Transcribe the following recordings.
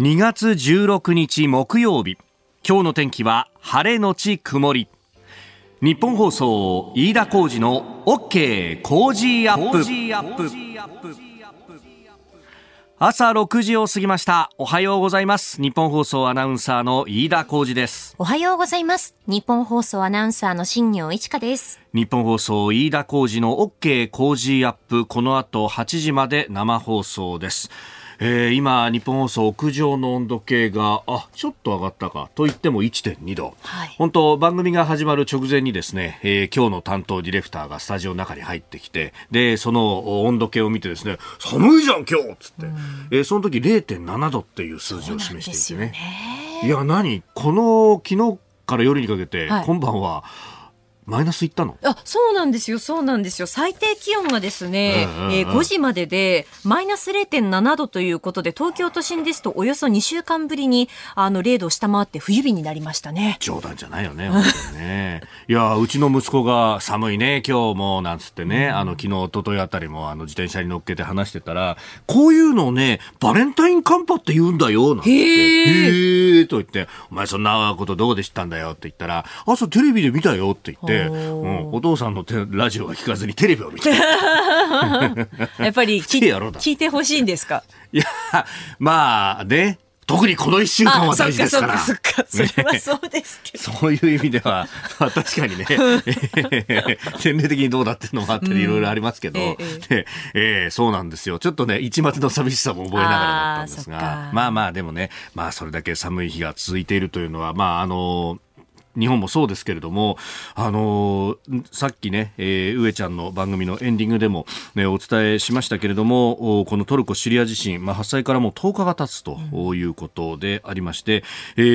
2月16日木曜日。今日の天気は晴れのち曇り。日本放送飯田浩二の OK 工事アップ。朝6時を過ぎました。おはようございます。日本放送アナウンサーの飯田浩二です。おはようございます。日本放送アナウンサーの新業一華です。日本放送飯田浩二の OK 工事アップ。この後8時まで生放送ですえー、今、日本放送屋上の温度計が、あ、ちょっと上がったか、と言っても1.2度。はい、本当、番組が始まる直前にですね、えー、今日の担当ディレクターがスタジオの中に入ってきて、で、その温度計を見てですね、寒いじゃん、今日つって、えー、その時0.7度っていう数字を示していてね。ね。いや、何？この、昨日から夜にかけて、はい、今晩は、マイナスいったの？あそうなんですよ、そうなんですよ。最低気温がですね、えー、5時まででマイナス0.7度ということで、東京都心ですとおよそ2週間ぶりにあの0度を下回って冬日になりましたね。冗談じゃないよね、本当にね。いや、うちの息子が寒いね、今日も、なんつってね、うん、あの、昨日、一昨日あたりもあの自転車に乗っけて話してたら、こういうのをね、バレンタイン寒波って言うんだよ、なんて。へえと言って、お前そんなことどこで知ったんだよって言ったら、朝テレビで見たよって言って、うん、お父さんのラジオは聞かずにテレビを見て。やっぱり 聞いてほしいんですかいやまあね特にこの一週間は大事ですから。そっかそっかそれはそうですけど。そういう意味では、まあ、確かにね、年齢的にどうだっていうのもあったりいろいろありますけど、えええー、そうなんですよ。ちょっとね、一末の寂しさも覚えながらだったんですが、まあまあでもね、まあそれだけ寒い日が続いているというのは、まああの、日本もそうですけれども、あのー、さっきね、えー、上ちゃんの番組のエンディングでも、ね、お伝えしましたけれども、このトルコ・シリア地震、まあ、発災からもう10日が経つということでありまして、うん、え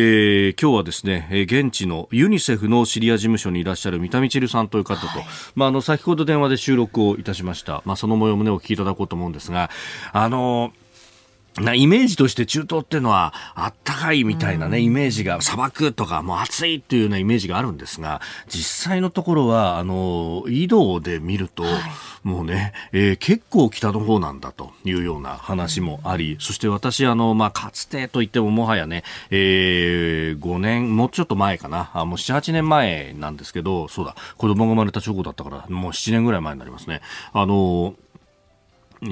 ー、今日はですね、現地のユニセフのシリア事務所にいらっしゃる三田みさんという方と、はい、まあ、あの、先ほど電話で収録をいたしました。まあ、その模様もね、お聞きいただこうと思うんですが、あのーなイメージとして中東っていうのはあったかいみたいなね、イメージが砂漠とかもう暑いっていうようなイメージがあるんですが、実際のところは、あの、移動で見ると、はい、もうね、えー、結構北の方なんだというような話もあり、そして私、あの、まあ、かつてといってももはやね、えー、5年、もうちょっと前かな、あもう7、8年前なんですけど、そうだ、子供が生まれた直後だったから、もう7年ぐらい前になりますね。あの、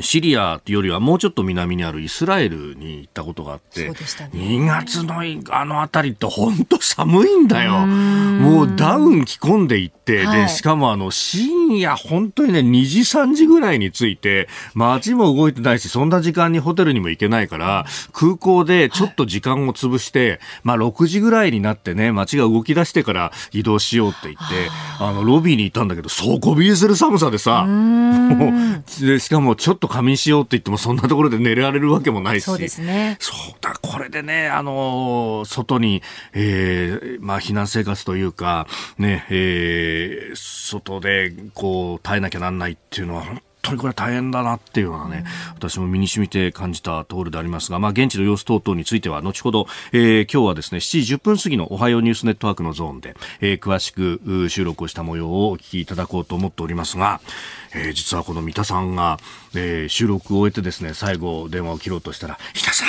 シリアよりはもうちょっと南にあるイスラエルに行ったことがあって、ね、2月のあの辺りって本当寒いんだよ。もうダウン着込んでいって、はい、で、しかもあの深夜本当にね、2時3時ぐらいに着いて、街も動いてないし、そんな時間にホテルにも行けないから、空港でちょっと時間を潰して、はい、まあ6時ぐらいになってね、街が動き出してから移動しようって言って、あ。の、ロビーに行ったんだけど、底冷えする寒さでさ、もう、で、しかもちょっと仮眠しようって言ってもそんなところで寝られるわけもないし。そうですね。そうだ、これでね、あの、外に、えー、まあ避難生活というか、ね、えー、外でこう耐えなきゃなんないっていうのは本当にこれ大変だなっていうのはね、私も身に染みて感じたところでありますが、まあ、現地の様子等々については、後ほど、えー、今日はですね、7時10分過ぎのおはようニュースネットワークのゾーンで、えー、詳しく収録をした模様をお聞きいただこうと思っておりますが、えー、実はこの三田さんが、えー、収録を終えてですね、最後電話を切ろうとしたら、三田さん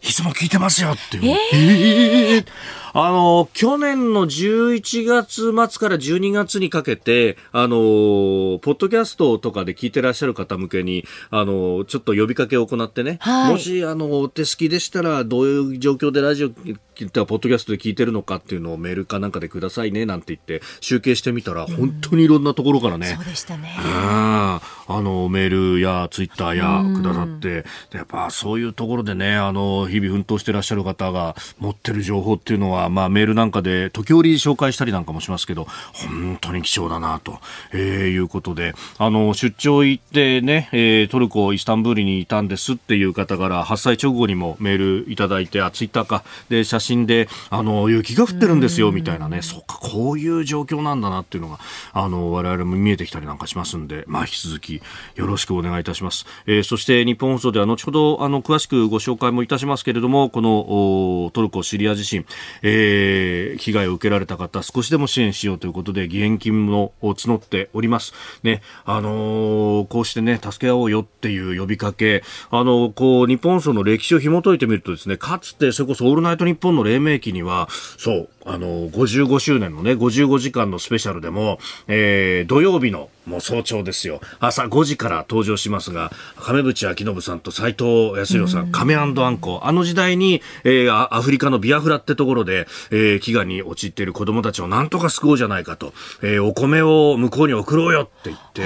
いつも聞いてますよっていう。えー、えー、あの、去年の11月末から12月にかけて、あの、ポッドキャストとかで聞いてらっしゃる方向けに、あの、ちょっと呼びかけを行ってね、はい、もし、あの、お手すきでしたら、どういう状況でラジオポッドキャストで聞いてるのかっていうのをメールかなんかでくださいねなんて言って集計してみたら、本当にいろんなところからね、そうでしたね。あのメールやツイッターやくださって、やっぱそういうところでねあの日々奮闘してらっしゃる方が持ってる情報っていうのは、まあ、メールなんかで時折紹介したりなんかもしますけど本当に貴重だなと、えー、いうことであの出張行ってね、えー、トルコイスタンブールにいたんですっていう方から発災直後にもメールいただいてあツイッターかで写真震で、あの、雪が降ってるんですよ、みたいなね、そっか、こういう状況なんだなっていうのが、あの、我々も見えてきたりなんかしますんで、まあ、引き続き、よろしくお願いいたします。えー、そして日本放送では後ほどあの詳しくご紹介もいたしますけれども、このトルコ・シリア地震、えー、被害を受けられた方、少しでも支援しようということで、義援金も募っております。ね、あのー、こうしてね、助け合おうよっていう呼びかけ、あの、こう、日本放送の歴史を紐解いてみるとですね、かつてそれこそオールナイトニッポンの黎明期には、そう、あの、55周年のね、55時間のスペシャルでも、えー、土曜日のもう早朝ですよ。朝5時から登場しますが、亀渕明信さんと斎藤康弘さん、亀アンコ。あの時代に、えー、アフリカのビアフラってところで、えー、飢餓に陥っている子供たちをなんとか救おうじゃないかと、えー、お米を向こうに送ろうよって言って、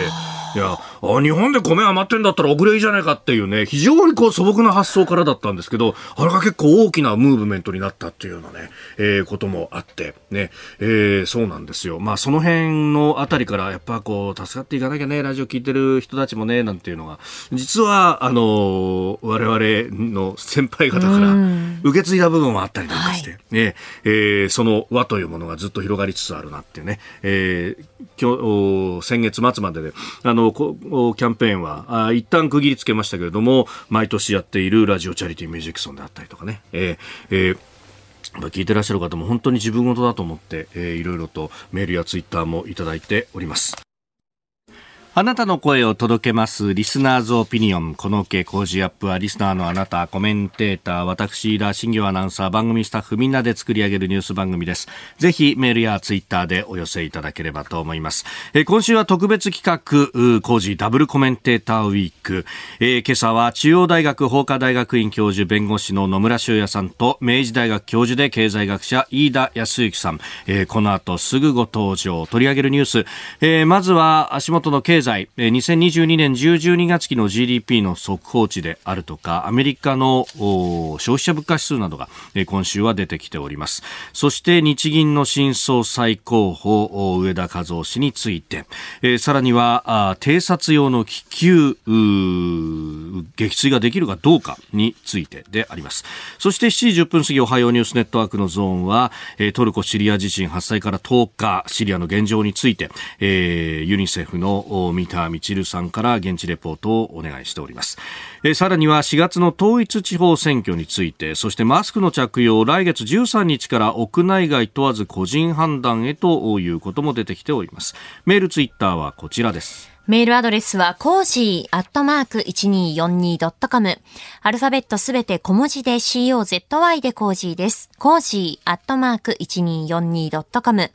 いや、あ日本で米余ってんだったら送れいいじゃないかっていうね、非常にこう素朴な発想からだったんですけど、あれが結構大きなムーブメントになったっていうようなね、えー、こともあって、ね、えー、そうなんですよ。まあその辺のあたりからやっぱこう助かっていかなきゃね、ラジオ聞いてる人たちもね、なんていうのが、実はあの、我々の先輩方から受け継いだ部分はあったりなんかして、はい、ね、えー、その輪というものがずっと広がりつつあるなっていうね、えー、今日、先月末までで、あの、キャンペーンは、あ一旦区切りつけましたけれども、毎年やっているラジオチャリティーミュージックソンであったりとかね、えーえー聞いてらっしゃる方も本当に自分事だと思って、えー、いろいろとメールやツイッターもいただいております。あなたの声を届けます。リスナーズオピニオン。この傾工事アップは、リスナーのあなた、コメンテーター、私、ラ新業アナウンサー、番組スタッフ、みんなで作り上げるニュース番組です。ぜひ、メールやツイッターでお寄せいただければと思います。え今週は特別企画、工事ダブルコメンテーターウィーク。えー、今朝は、中央大学法科大学院教授、弁護士の野村修也さんと、明治大学教授で経済学者、飯田康之さん。えー、この後すぐご登場。取り上げるニュース。えー、まずは、足元の経済済、2022年10、12月期の GDP の速報値であるとか、アメリカの消費者物価指数などが今週は出てきております。そして日銀の新総裁候補、上田和夫氏について、さらには偵察用の気球、撃墜ができるかどうかについてであります。そして7時10分過ぎ、おはようニュースネットワークのゾーンは、トルコ・シリア地震発災から10日、シリアの現状について、ユニセフの三田充さんから現地レポートをお願いしております。えさらには4月の統一地方選挙について、そしてマスクの着用、来月13日から屋内外問わず個人判断へということも出てきております。メールツイッターはこちらです。メールアドレスは、コージーアットマーク 1242.com。アルファベットすべて小文字で COZY でコージーです。コージーアットマーク 1242.com。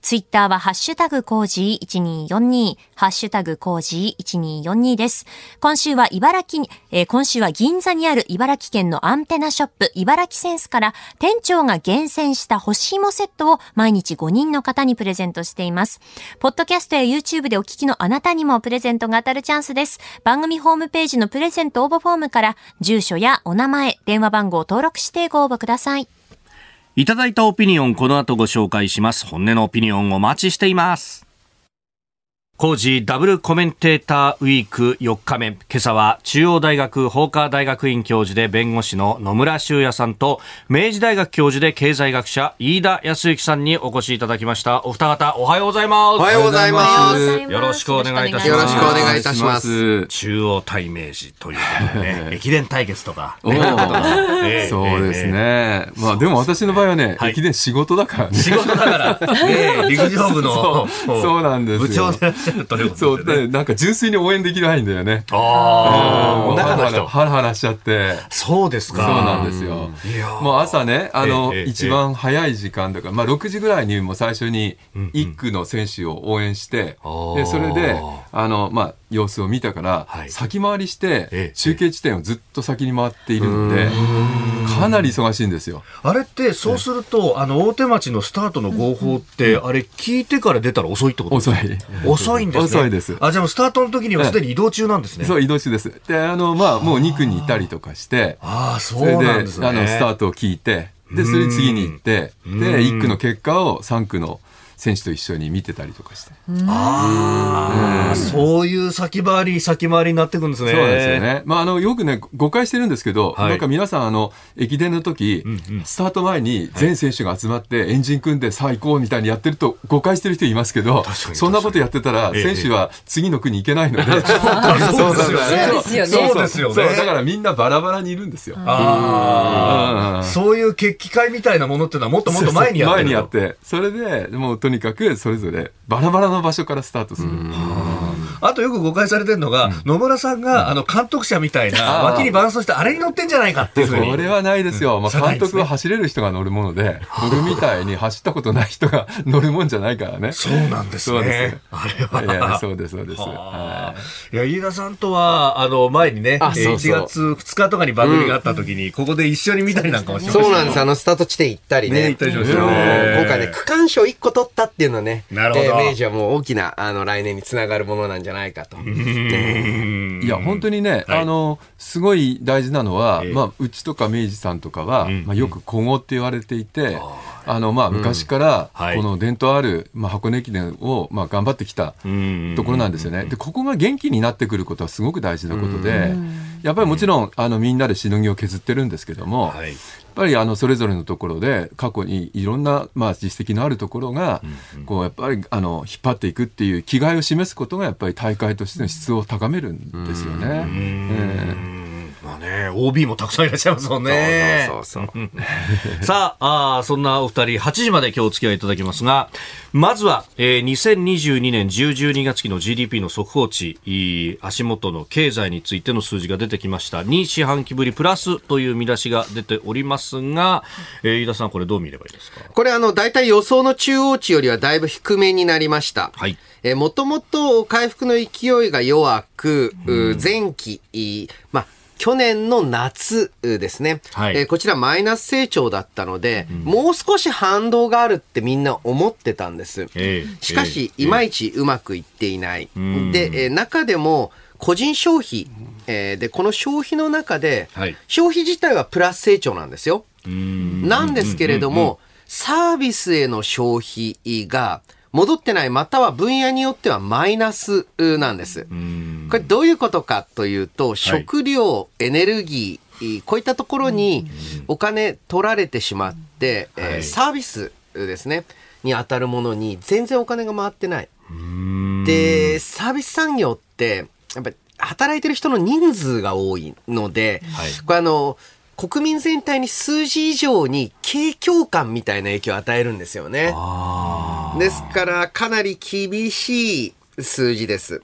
ツイッターは、ハッシュタグコージー1242、ハッシュタグコージー1242です。今週は茨城に、えー、今週は銀座にある茨城県のアンテナショップ、 IBARAKI sense から店長が厳選した干し芋セットを毎日5人の方にプレゼントしています。ポッドキャストや YouTube でお聞きのあなたにももプレゼントが当たるチャンスです。番組ホームページのプレゼント応募フォームから、住所やお名前、電話番号を登録してご応募ください。いただいたオピニオン、この後ご紹介します。本音のオピニオンお待ちしています。工事ダブルコメンテーターウィーク4日目。今朝は中央大学法科大学院教授で弁護士の野村修也さんと、明治大学教授で経済学者飯田康之さんにお越しいただきました。お二方、おはようございます。おはようございます。よろしくお願いいたします。よろしくお願いいたします。中央対明治ということでね、駅伝対決とか。そうですね。まあでも私の場合はね、駅伝仕事だからね。仕事だから、陸上部のそうなんです部長。ということで、ね、そうなんか純粋に応援できないんだよね。ああ、中の人。ハラハラしちゃって。そうですか。そうなんですよ。もう朝ね、あの、一番早い時間だから、まあ6時ぐらいにも最初に一区の選手を応援して、で、それで、あの、まあ、様子を見たから、先回りして、中継地点をずっと先に回っているので、かなり忙しいんですよ。あれって、そうすると、あの、大手町のスタートの合法って、あれ、聞いてから出たら遅いってこと遅い。遅いんですね。遅いです。あ、じゃあスタートの時にはすでに移動中なんですね。そう、移動中です。で、あの、まあ、もう2区にいたりとかして、ああ、そうなんですね。あの、スタートを聞いて、で、それ次に行って、で、1区の結果を3区の選手と一緒に見てたりとかして。ああ、そういう先回り、先回りになっていくんですね。そうですよね。まあ、あの、よくね、誤解してるんですけど、はい、なんか皆さん、あの、駅伝の時、うんうん、スタート前に全選手が集まって、エンジン組んでさあ行こうみたいにやってると誤解してる人いますけど、そんなことやってたら、選手は次の国行けないので。そうですよね。そうですよね。だからみんなバラバラにいるんですよ。ああ。そういう決起会みたいなものっていうのはもっともっと前にやって前にやって、それで、もうとにかくそれぞれバラバラの場所からスタートする。あとよく誤解されてるのが、野村さんが、あの、監督者みたいな、脇に伴走してあれに乗ってんじゃないかっていうふうに。それはないですよ。まあ、監督は走れる人が乗るもので、僕みたいに走ったことない人が乗るもんじゃないからね。そうなんですね。あれは。いや、そうです、そうです。いや、飯田さんとは、あの、前にね、1月2日とかに番組があった時に、ここで一緒に見たりなんかもしました。そうなんです。あの、スタート地点行ったりね。行ったりしました今回ね、区間賞1個取ったっていうのはね、なるほど。明治はもう大きな、あの、来年につながるものなんじゃないかと。いや、本当にね、あの、すごい大事なのは、まあ、うちとか明治さんとかは、まあ、よく古語って言われていて、あの、まあ、昔から、この伝統ある、まあ、箱根駅伝を、まあ、頑張ってきたところなんですよね。で、ここが元気になってくることはすごく大事なことで、やっぱりもちろん、あの、みんなでしのぎを削ってるんですけども、っぱりあのそれぞれのところで過去にいろんなまあ実績のあるところがこうやっぱりあの引っ張っていくっていう気概を示すことがやっぱり大会としての質を高めるんですよね。えーまあね、OB もたくさんいらっしゃいますもんね。そうそうそう さああ、そんなお二人、8時まで今日お付き合いいただきますが、まずは、えー、2022年10、12月期の GDP の速報値、足元の経済についての数字が出てきました。2四半期ぶりプラスという見出しが出ておりますが、えー、飯田さん、これどう見ればいいですか？これ、あの、大体予想の中央値よりはだいぶ低めになりました。はい。えー、もともと回復の勢いが弱く、前期、まあ、去年の夏ですね、はい、えー、こちらマイナス成長だったので、うん、もう少し反動があるってみんな思ってたんです。えー、しかし、いまいちうまくいっていない。えー、で、えー、中でも、個人消費、えー、で、この消費の中で、はい、消費自体はプラス成長なんですよ。なんですけれども、サービスへの消費が、戻ってない、または分野によってはマイナスなんです。これどういうことかというと、食料、エネルギー、こういったところにお金取られてしまって、えー、サービスですね、に当たるものに全然お金が回ってない。で、サービス産業って、やっぱり働いてる人の人数が多いので、はい、これあの、国民全体に数字以上に景況感みたいな影響を与えるんですよね。ですからかなり厳しい数字です。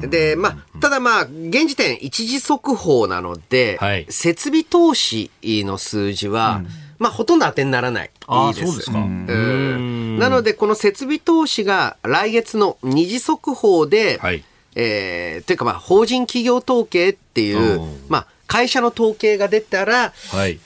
で、まあ、ただまあ、現時点一時速報なので、はい、設備投資の数字は、うん、まあ、ほとんど当てにならない。いいです。ですか。なので、この設備投資が来月の二次速報で、はい、えー、というかまあ、法人企業統計っていう、まあ、会社の統計が出たら、はい、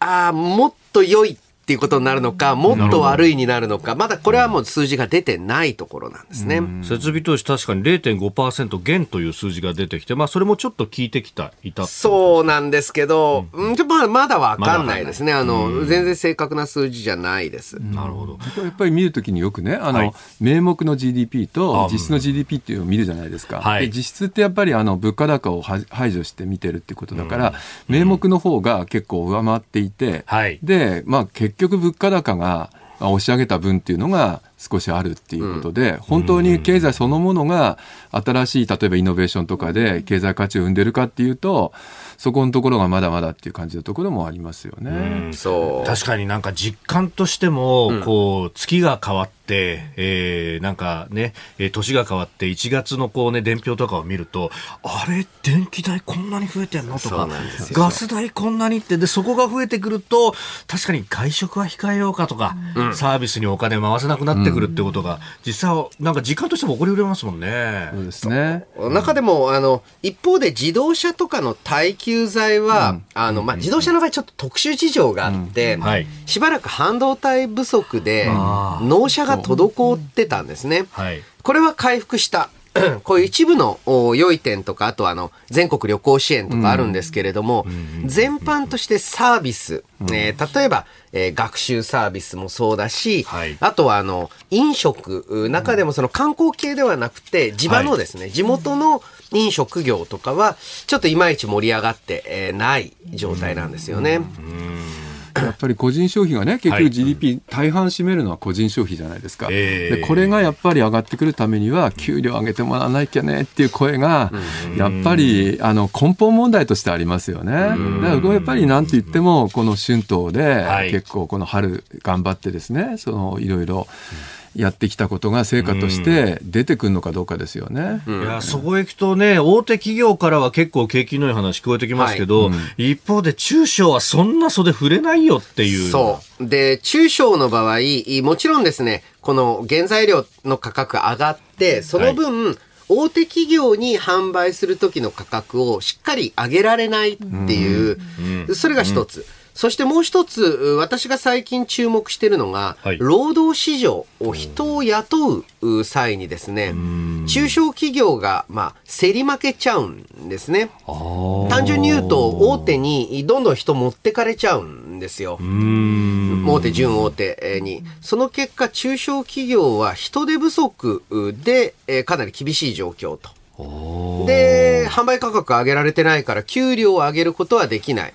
ああ、もっと良いっていうことになるのか、もっと悪いになるのか、まだこれはもう数字が出てないところなんですね。設備投資確かに0.5%減という数字が出てきて、まあそれもちょっと聞いてきた、いたそうなんですけど、うん、まあ、まだわかんないですね。あの、全然正確な数字じゃないです。なるほど。やっぱり見るときによくね、あの、はい、名目の GDP と実質の GDP っていうのを見るじゃないですか。はい、実質ってやっぱりあの物価高を排除して見てるってことだから、名目の方が結構上回っていて、はい、で、まあ結結局物価高が押し上げた分っていうのが少しあるっていうことで、本当に経済そのものが新しい例えばイノベーションとかで経済価値を生んでるかっていうとそこのところがまだまだっていう感じのところもありますよね。うそう。確かになんか実感としても、こう月が変わって、えー、なんかね、年が変わって1月のこうね、伝票とかを見ると、あれ、電気代こんなに増えてんの？とか、ガス代こんなにって、で、そこが増えてくると、確かに外食は控えようかとか、うん、サービスにお金回せなくなってくるってことが、実際、なんか実感としても起こりうれますもんね。そうですね。中でも、あの、一方で自動車とかの耐久財は、うん、あの、まあ、自動車の場合ちょっと特殊事情があって、うんはい、しばらく半導体不足で、納車が滞ってたんですね。はい、これは回復した。こういう一部の良い点とか、あとあの、全国旅行支援とかあるんですけれども、全般としてサービス、えー、例えば、えー、学習サービスもそうだし、はい、あとはあの、飲食、中でもその観光系ではなくて、地場のですね、はい、地元の飲食業とかは、ちょっといまいち盛り上がって、えー、ない状態なんですよね。うん やっぱり個人消費がね、結局 GDP 大半占めるのは個人消費じゃないですか。でこれがやっぱり上がってくるためには、給料上げてもらわなきゃねっていう声が、やっぱりあの根本問題としてありますよね。だからやっぱりなんて言っても、この春闘で、結構この春頑張ってですね、そのいろいろ、やってきたことが成果として出てくるのかどうかですよね。いや、そこへ行くとね、大手企業からは結構景気のいい話聞こえてきますけど、はいうん、一方で中小はそんな袖触れないよっていう。そう。で、中小の場合、もちろんですね、この原材料の価格上がって、その分、はい大手企業に販売する時の価格をしっかり上げられないっていう、それが一つ。そしてもう一つ、私が最近注目しているのが、はい、労働市場を人を雇う際にですね、中小企業が、まあ、競り負けちゃうんですね。単純に言うと、大手にどんどん人持ってかれちゃうんですよ。大手、準大手に。その結果、中小企業は人手不足で、かなり厳しい状況と。で、販売価格上げられてないから、給料を上げることはできない。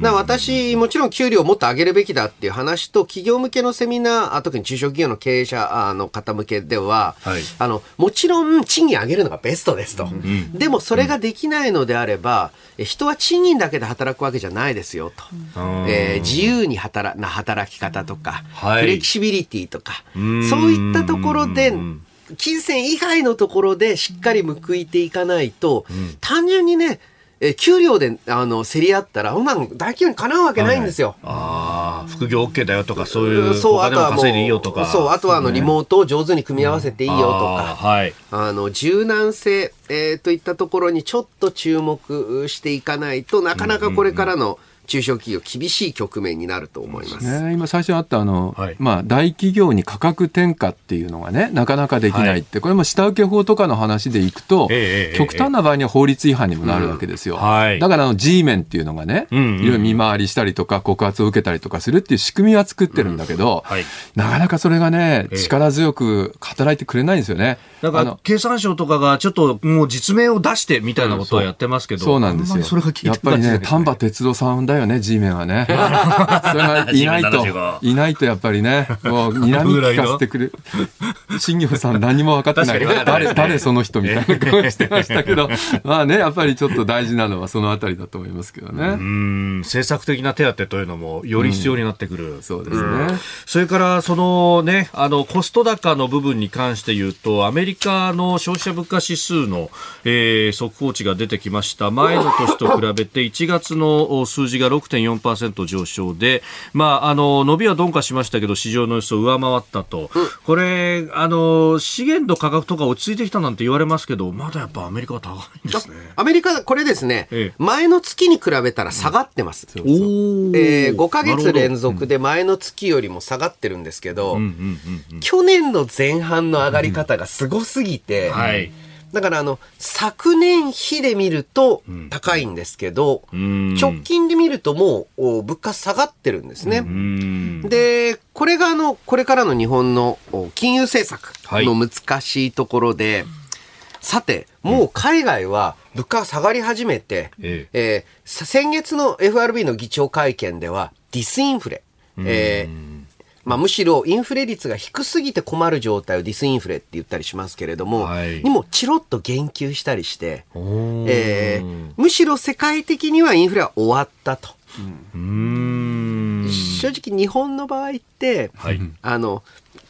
な私、もちろん給料をもっと上げるべきだっていう話と、企業向けのセミナー、特に中小企業の経営者の方向けでは、はい、あの、もちろん賃金上げるのがベストですと。うん、でもそれができないのであれば、人は賃金だけで働くわけじゃないですよと。えー、自由に働な働き方とか、はい、フレキシビリティとか、そういったところで、金銭以外のところでしっかり報いていかないと、うん、単純にね、え給料であの競り合ったら、そんなの大企業にかなうわけないんですよ。はい、ああ、副業 OK だよとか、そういう、そう、あとはもう。そう、あとはあの、リモートを上手に組み合わせていいよとか、うん、はい、あの、柔軟性、えー、といったところにちょっと注目していかないとなかなかこれからの、うんうんうん中小企業厳しい局面になると思います、ね、今最初あったあの、はい、まあ、大企業に価格転嫁っていうのがねなかなかできないって、はい、これも下請け法とかの話でいくと、えー、極端な場合には法律違反にもなるわけですよ、うん。はい、だからあの G メンっていうのがね、うんうん、いろいろ見回りしたりとか告発を受けたりとかするっていう仕組みは作ってるんだけど、うん、なかなかそれがね力強く働いてくれないんですよね。だから経産省とかがちょっともう実名を出してみたいなことをやってますけど、そうなんですよ。やっぱりね丹波哲郎さんだよね G メンはね。それがいないと、いないとやっぱりね、もう睨み聞かせてくれ、新業さん何も分かってない。けど、誰、誰その人みたいな顔してましたけど、まあね、やっぱりちょっと大事なのはそのあたりだと思いますけどね。うん、政策的な手当というのもより必要になってくる。うん、そうですね、それからそのね、あの、コスト高の部分に関して言うと、アメリカの消費者物価指数の、えー、速報値が出てきました。前の年と比べて1月の数字が6.4% 0.5%上昇で、まあ、あの伸びは鈍化しましたけど市場の予想を上回ったと、うん、これあの資源の価格とか落ち着いてきたなんて言われますけどまだやっぱアメリカは高いんですね。アメリカこれですね、ええ、前の月に比べたら下がってます、うん、えー、5か月連続で前の月よりも下がってるんですけど、去年の前半の上がり方がすごすぎて、うん、はいだからあの、昨年比で見ると高いんですけど、うん、直近で見るともう物価下がってるんですね。うん、で、これがあの、これからの日本の金融政策の難しいところで、はい、さて、もう海外は物価が下がり始めて、ええ。ー、先月の FRB の議長会見ではディスインフレ、えーまあ、むしろインフレ率が低すぎて困る状態をディスインフレって言ったりしますけれども、はい、にもチロッと言及したりして、えー、むしろ世界的にはインフレは終わったと。うん、正直日本の場合って、はい、あの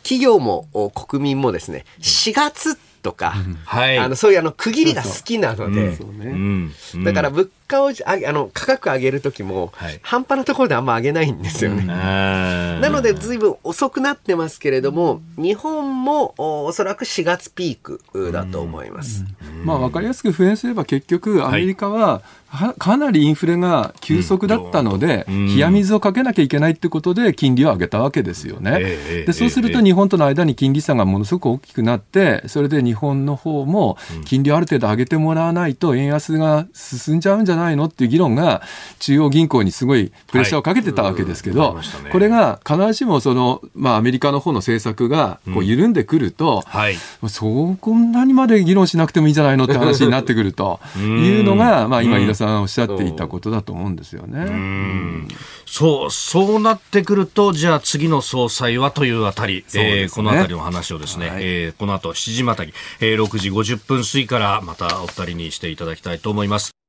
企業も国民もですね4月とか、はい、あのそういうあの区切りが好きなので、だから物価をああの価格上げる時も、はい、半端なところであんま上げないんですよね。なので随分遅くなってますけれども日本もおおそらく4月ピークだと思います。まあ分かりやすく普遍すれば結局アメリカは、かなりインフレが急速だったので、冷や水をかけなきゃいけないってことで金利を上げたわけですよね。でそうすると日本との間に金利差がものすごく大きくなってそれで日本の方も金利をある程度上げてもらわないと円安が進んじゃうんじゃないのっていう議論が中央銀行にすごいプレッシャーをかけてたわけですけど、これが必ずしもその、まあ、アメリカの方の政策がこう緩んでくると、そうこんなにまで議論しなくてもいいんじゃないのって話になってくるというのが、まあ、今、飯田さんおっしゃっていたことだと思うんですよね。うそう、そうなってくると、じゃあ次の総裁はというあたり、ね、えー、このあたりの話をですね、はい、えー、この後7時またぎ、えー、6時50分過ぎからまたお二人にしていただきたいと思います。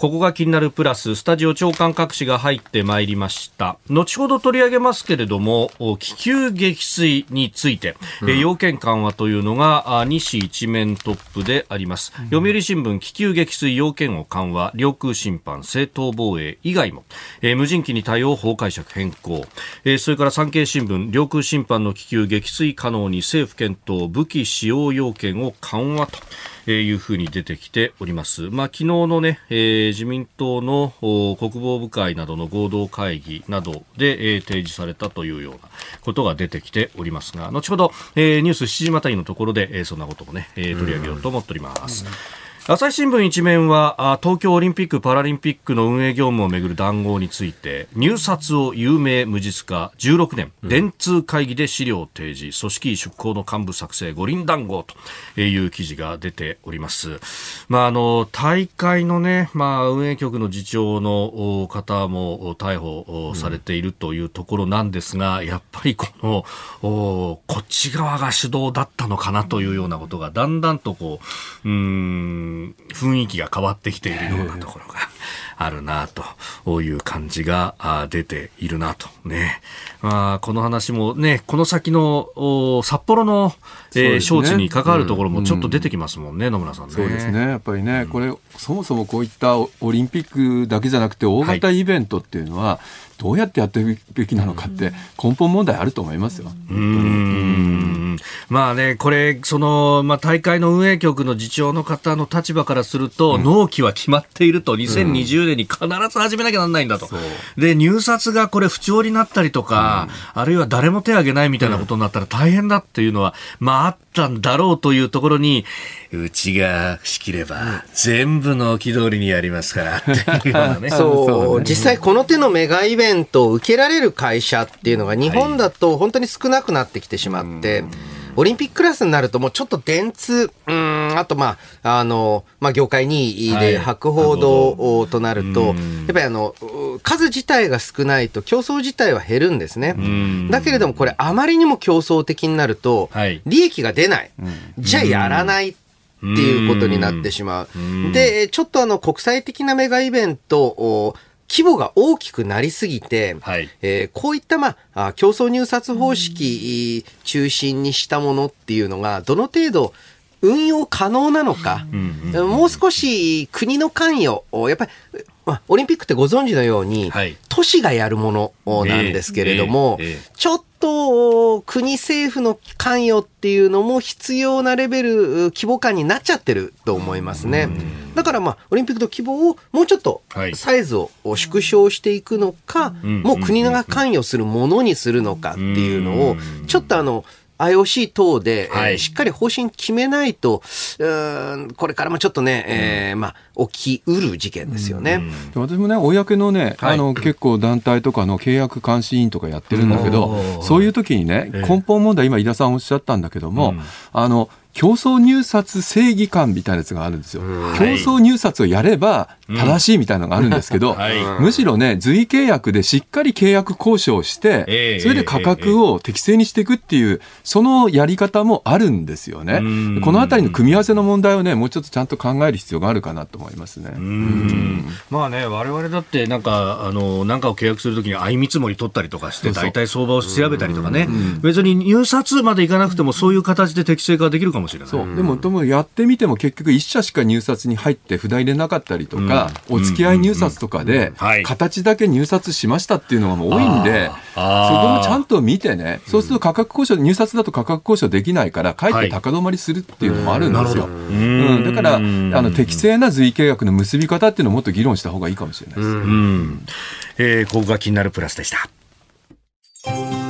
ここが気になるプラス、スタジオ長官各紙が入ってまいりました。後ほど取り上げますけれども、気球撃墜について、うん、要件緩和というのが西一面トップであります。うん、読売新聞、気球撃墜要件を緩和、領空侵犯、正当防衛以外も、えー、無人機に対応法解釈変更、えー、それから産経新聞、領空侵犯の気球撃墜可能に政府検討、武器使用要件を緩和と。えいうふうに出てきております。まあ、昨日のね、えー、自民党の国防部会などの合同会議などで、えー、提示されたというようなことが出てきておりますが、後ほど、えー、ニュース7時またぎのところで、えー、そんなこともね、えー、取り上げようと思っております。うん朝日新聞一面は東京オリンピック・パラリンピックの運営業務をめぐる談合について入札を有名無実化16年、電通会議で資料提示組織出向の幹部作成五輪談合という記事が出ております、まあ、あの大会のね、まあ、運営局の次長の方も逮捕されているというところなんですが、やっぱりこのこっち側が主導だったのかなというようなことがだんだんとこううん雰囲気が変わってきているようなところがあるなという感じが出ているなとね。まあ、この話もね、この先の札幌の、えー、招致に関わるところもちょっと出てきますもんね、うん、野村さんね。そうですね。やっぱりね、これ、そもそもこういったオリンピックだけじゃなくて大型イベントっていうのは、はい。どうやってやっていくべきなのかって根本問題あると思いますよ。うん。まあね、これ、その、まあ大会の運営局の次長の方の立場からすると、うん、納期は決まっていると、2020年に必ず始めなきゃなんないんだと。う。ん、で、入札がこれ不調になったりとか、うん、あるいは誰も手を挙げないみたいなことになったら大変だっていうのは、まああったんだろうというところに、うちが仕切れば全部の気通りにやりますからっていうようなね。そう、実際この手のメガイベントを受けられる会社っていうのが日本だと本当に少なくなってきてしまって、はいオリンピッククラスになるともうちょっと電通、うん、あとまあ、あの、まあ業界2位で博報堂となると、やっぱりあの、数自体が少ないと競争自体は減るんですね。だけれどもこれあまりにも競争的になると、利益が出ない。じゃあやらない。っていうことになってしまう。で、ちょっとあの国際的なメガイベント規模が大きくなりすぎて、はい、えー、こういった、まあ、競争入札方式中心にしたものっていうのが、どの程度、運用可能なのか、もう少し国の関与を、やっぱり、まあ、オリンピックってご存知のように、はい、都市がやるものなんですけれども、えーえー、ちょっと国政府の関与っていうのも必要なレベル、規模感になっちゃってると思いますね。だからまあ、オリンピックの規模をもうちょっとサイズを縮小していくのか、もう国が関与するものにするのかっていうのを、ちょっとあの、IOC 等で、はい、えー、しっかり方針決めないと、うんこれからもちょっとね、えー、まあ、起きうる事件ですよね。私もね、公のね、はい、あの、結構団体とかの契約監視委員とかやってるんだけど、そういう時にね、根本問題、今、井田さんおっしゃったんだけども、うん、あの、競争入札正義感みたいなやつがあるんですよ。競争入札をやれば正しいみたいなのがあるんですけど、はい、むしろね、随契約でしっかり契約交渉して、それで価格を適正にしていくっていう、そのやり方もあるんですよね。このあたりの組み合わせの問題をね、もうちょっとちゃんと考える必要があるかなと思いますね。まあね、我々だってなんか、あの、なんかを契約するときに相見積もり取ったりとかして、大体相場を調べたりとかね、別に入札までいかなくてもそういう形で適正化できるかもしれない。そう。でも、でもやってみても結局1社しか入札に入って札入れなかったりとか、お付き合い入札とかで、形だけ入札しましたっていうのがもう多いんで、そこもちゃんと見てね、そうすると価格交渉、入札だと価格交渉できないから、かえって高止まりするっていうのもあるんですよ。うん、だから、あの、適正な随意契約の結び方っていうのをもっと議論した方がいいかもしれないです。うん。えー、ここが気になるプラスでした。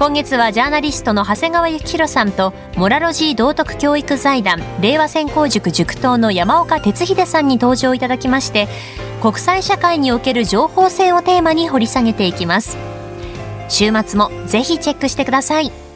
今月はジャーナリストの長谷川幸宏さんとモラロジー道徳教育財団令和専攻塾塾頭の山岡哲秀さんに登場いただきまして国際社会における情報性をテーマに掘り下げていきます。週末もぜひチェックしてください。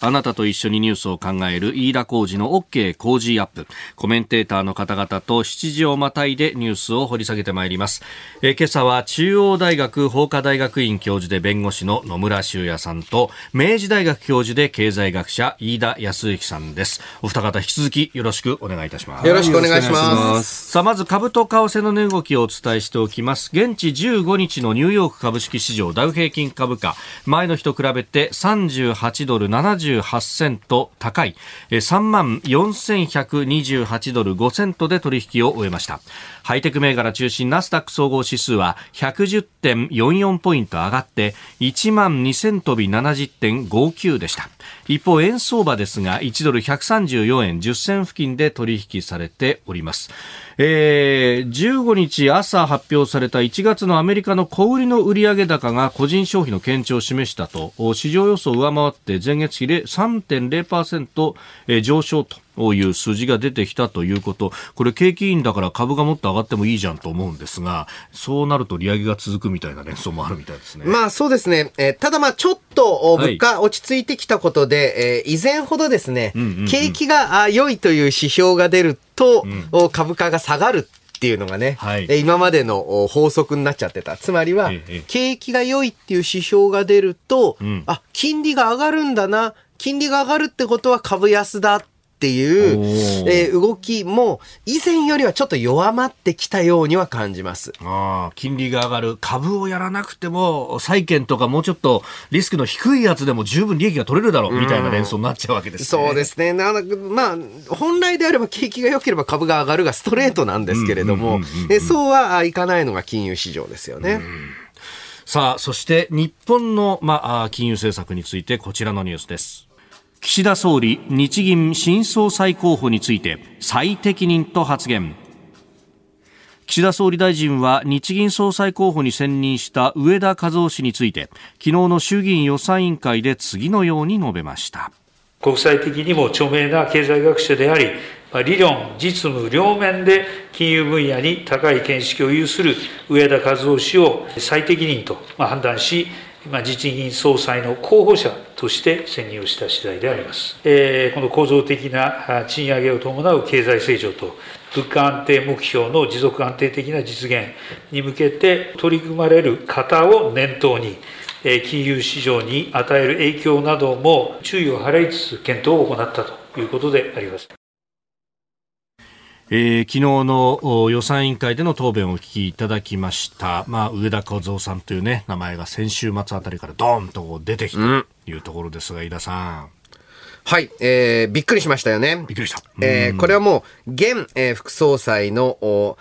あなたと一緒にニュースを考える飯田浩二の OK 工事アップ。コメンテーターの方々と7時をまたいでニュースを掘り下げてまいります。え今朝は中央大学法科大学院教授で弁護士の野村修也さんと、明治大学教授で経済学者飯田康之さんです。お二方引き続きよろしくお願いいたします。よろしくお願いします。さあ、まず株と為替の値動きをお伝えしておきます。現地15日のニューヨーク株式市場ダウ平均株価、前の日と比べて38ドル70 78セント高い。3万4128ドル5セントで取引を終えました。ハイテク銘柄中心ナスダック総合指数は110.44ポイント上がって1万2000飛び70.59でした。一方円相場ですが1ドル134円10銭付近で取引されております。えー、15日朝発表された1月のアメリカの小売りの売上高が個人消費の堅調を示したと市場予想を上回って前月比で3.0%上昇とういう数字が出てきたということ、これ景気いいんだから株がもっと上がってもいいじゃんと思うんですが、そうなると利上げが続くみたいな連想もあるみたいですね。まあそうですね。えー、ただまあちょっと物価落ち着いてきたことで、はい、えー、以前ほどですね、うんうんうん、景気が良いという指標が出ると、うん、株価が下がるっていうのがね、はい、今までの法則になっちゃってた。つまりは、景気が良いっていう指標が出ると、うん、あ、金利が上がるんだな、金利が上がるってことは株安だっていう、えー、動きも以前よりはちょっと弱まってきたようには感じます。あ金利が上がる株をやらなくても債券とかもうちょっとリスクの低いやつでも十分利益が取れるだろうみたいな連想になっちゃうわけですね、そうですね。なまあ本来であれば景気が良ければ株が上がるがストレートなんですけれどもそうはいかないのが金融市場ですよね。さあ、そして日本の、まあ、金融政策についてこちらのニュースです。岸田総理、日銀新総裁候補について最適任と発言。岸田総理大臣は日銀総裁候補に選任した上田和夫氏について昨日の衆議院予算委員会で次のように述べました国際的にも著名な経済学者であり理論、実務両面で金融分野に高い見識を有する上田和夫氏を最適任と判断しまあ、日銀総裁の候補者として選任をした次第であります。えー、この構造的な賃上げを伴う経済成長と、物価安定目標の持続安定的な実現に向けて取り組まれる方を念頭に、金融市場に与える影響なども注意を払いつつ検討を行ったということであります。えー、昨日の予算委員会での答弁をお聞きいただきました、まあ、上田和夫さんという、ね、名前が先週末あたりからどーンと出てきたというところですが、うん、飯田さん。はい、えー、びっくりしましたよね。びっくりした。えー、これはもう、現、えー、副総裁の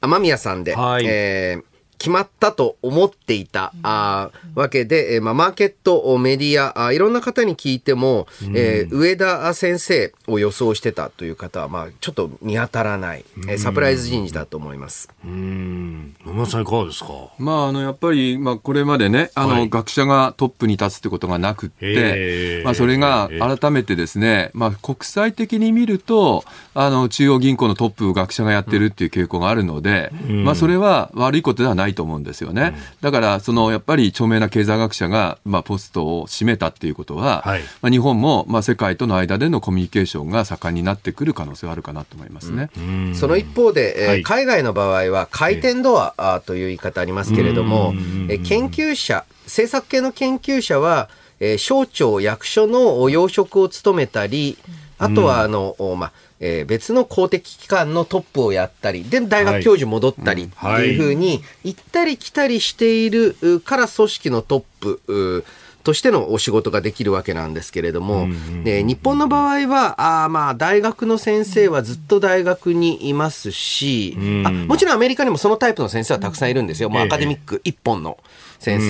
雨宮さんで、はい、えー決まったと思っていた、あわけで、えー、まあ、マーケット、メディアあ、いろんな方に聞いても、うん、えー、上田先生を予想してたという方は、まあ、ちょっと見当たらない、えー、サプライズ人事だと思います。うん。野村さんいかがですか？まあ、あの、やっぱり、まあ、これまでね、あの、はい、学者がトップに立つってことがなくって、まあ、それが改めてですね、まあ、国際的に見ると、あの、中央銀行のトップを学者がやってるっていう傾向があるので、うん、まあ、それは悪いことではないないと思うんですよね。だから、そのやっぱり著名な経済学者が、まあ、ポストを占めたっていうことは、はい、まあ、日本も、まあ、世界との間でのコミュニケーションが盛んになってくる可能性はあるかなと思いますね。その一方で、えー、はい、海外の場合は回転ドアという言い方ありますけれども、え研究者、政策系の研究者は、えー、省庁、役所の要職を務めたり、あとは、あの、まあ、えー、別の公的機関のトップをやったり、で、大学教授戻ったりっていうふうに、行ったり来たりしているから組織のトップ、としてのお仕事ができるわけなんですけれども、え日本の場合はあまあ大学の先生はずっと大学にいますし、あもちろんアメリカにもそのタイプの先生はたくさんいるんですよ、もうアカデミック一本の先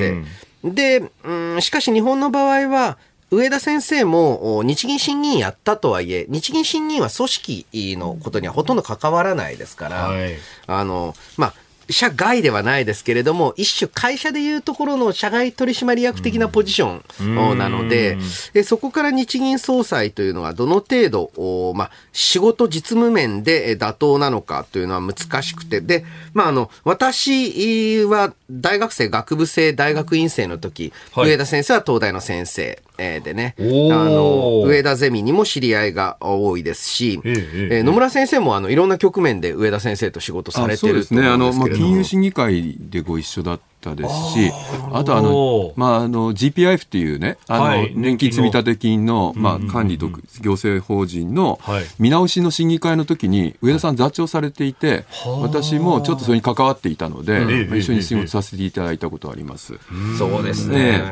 生。で、うん、しかし日本の場合は、上田先生も日銀審議員やったとはいえ、日銀審議員は組織のことにはほとんど関わらないですから、はい、あの、まあ、社外ではないですけれども、一種会社でいうところの社外取締役的なポジションなので、でそこから日銀総裁というのはどの程度、まあ、仕事実務面で妥当なのかというのは難しくて、で、まあ、あの、私は大学生、学部生、大学院生の時、はい、上田先生は東大の先生。えー、でね、あの、上田ゼミにも知り合いが多いですし、えー、えー、野村先生もあのいろんな局面で上田先生と仕事されてるそうですね、あの、まあ、金融審議会でご一緒だったですし、あとあの、まあ、あの GPIF っていうね、あの、はい、年金積立金の、まあ、管理と行政法人の見直しの審議会の時に、上田さん座長されていて、私もちょっとそれに関わっていたので、一緒に仕事させていただいたことはあります。そうですね。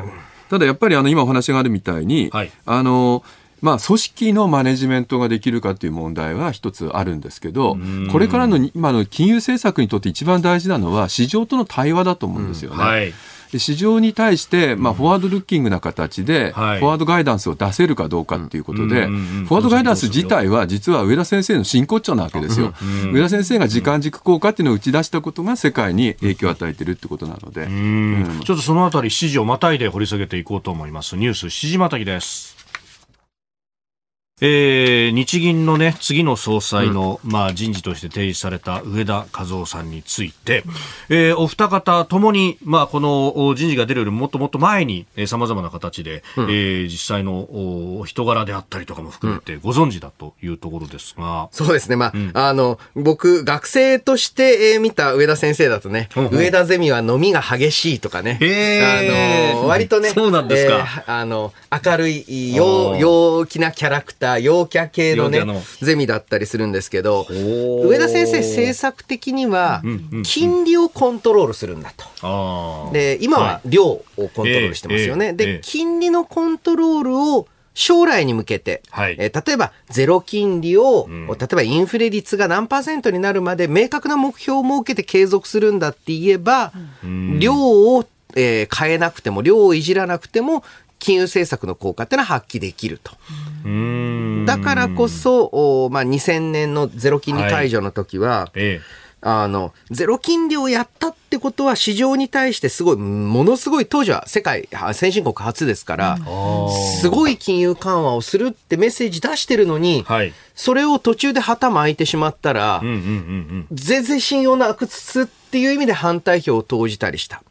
ただやっぱりあの今お話があるみたいに、はい、あのまあ、組織のマネジメントができるかという問題は一つあるんですけど、これからの今の金融政策にとって一番大事なのは、市場との対話だと思うんですよね。うんはい市場に対して、まあ、フォワードルッキングな形で、フォワードガイダンスを出せるかどうかっていうことで、フォワードガイダンス自体は、実は上田先生の真骨頂なわけですよ。上田先生が時間軸効果っていうのを打ち出したことが世界に影響を与えてるってことなので。ちょっとそのあたり、7時をまたいで掘り下げていこうと思います。ニュース7時またぎです。えー、日銀のね、次の総裁の、うん、まあ、人事として提示された上田和夫さんについて、えー、お二方ともに、まあ、この人事が出るよりももっともっと前に、えー、様々な形で、うん、えー、実際のお人柄であったりとかも含めてご存知だというところですが。そうですね。まあ、うん、あの、僕、学生として、えー、見た上田先生だとね、うんう。ん、上田ゼミは飲みが激しいとかね、あの、割とね、そうなんですか。えー、あの、明るい、陽、陽気なキャラクター、た陽キャ系のね、ゼミだったりするんですけど、上田先生政策的には、金利をコントロールするんだと。で、今は量をコントロールしてますよね。で、金利のコントロールを将来に向けて、はい、えー、例えばゼロ金利を、うん、例えばインフレ率が何パーセントになるまで明確な目標を設けて継続するんだって言えば、うん、量を、えー、変えなくても、量をいじらなくても、金融政策の効果っていうのは発揮できると。だからこそ、まあ、2000年のゼロ金利解除の時は、はいええ、あの、ゼロ金利をやったってことは市場に対してすごい、ものすごい、当時は世界先進国初ですから、すごい金融緩和をするってメッセージ出してるのに、はい、それを途中で旗巻いてしまったら、全然信用なくすっていう意味で反対票を投じたりした。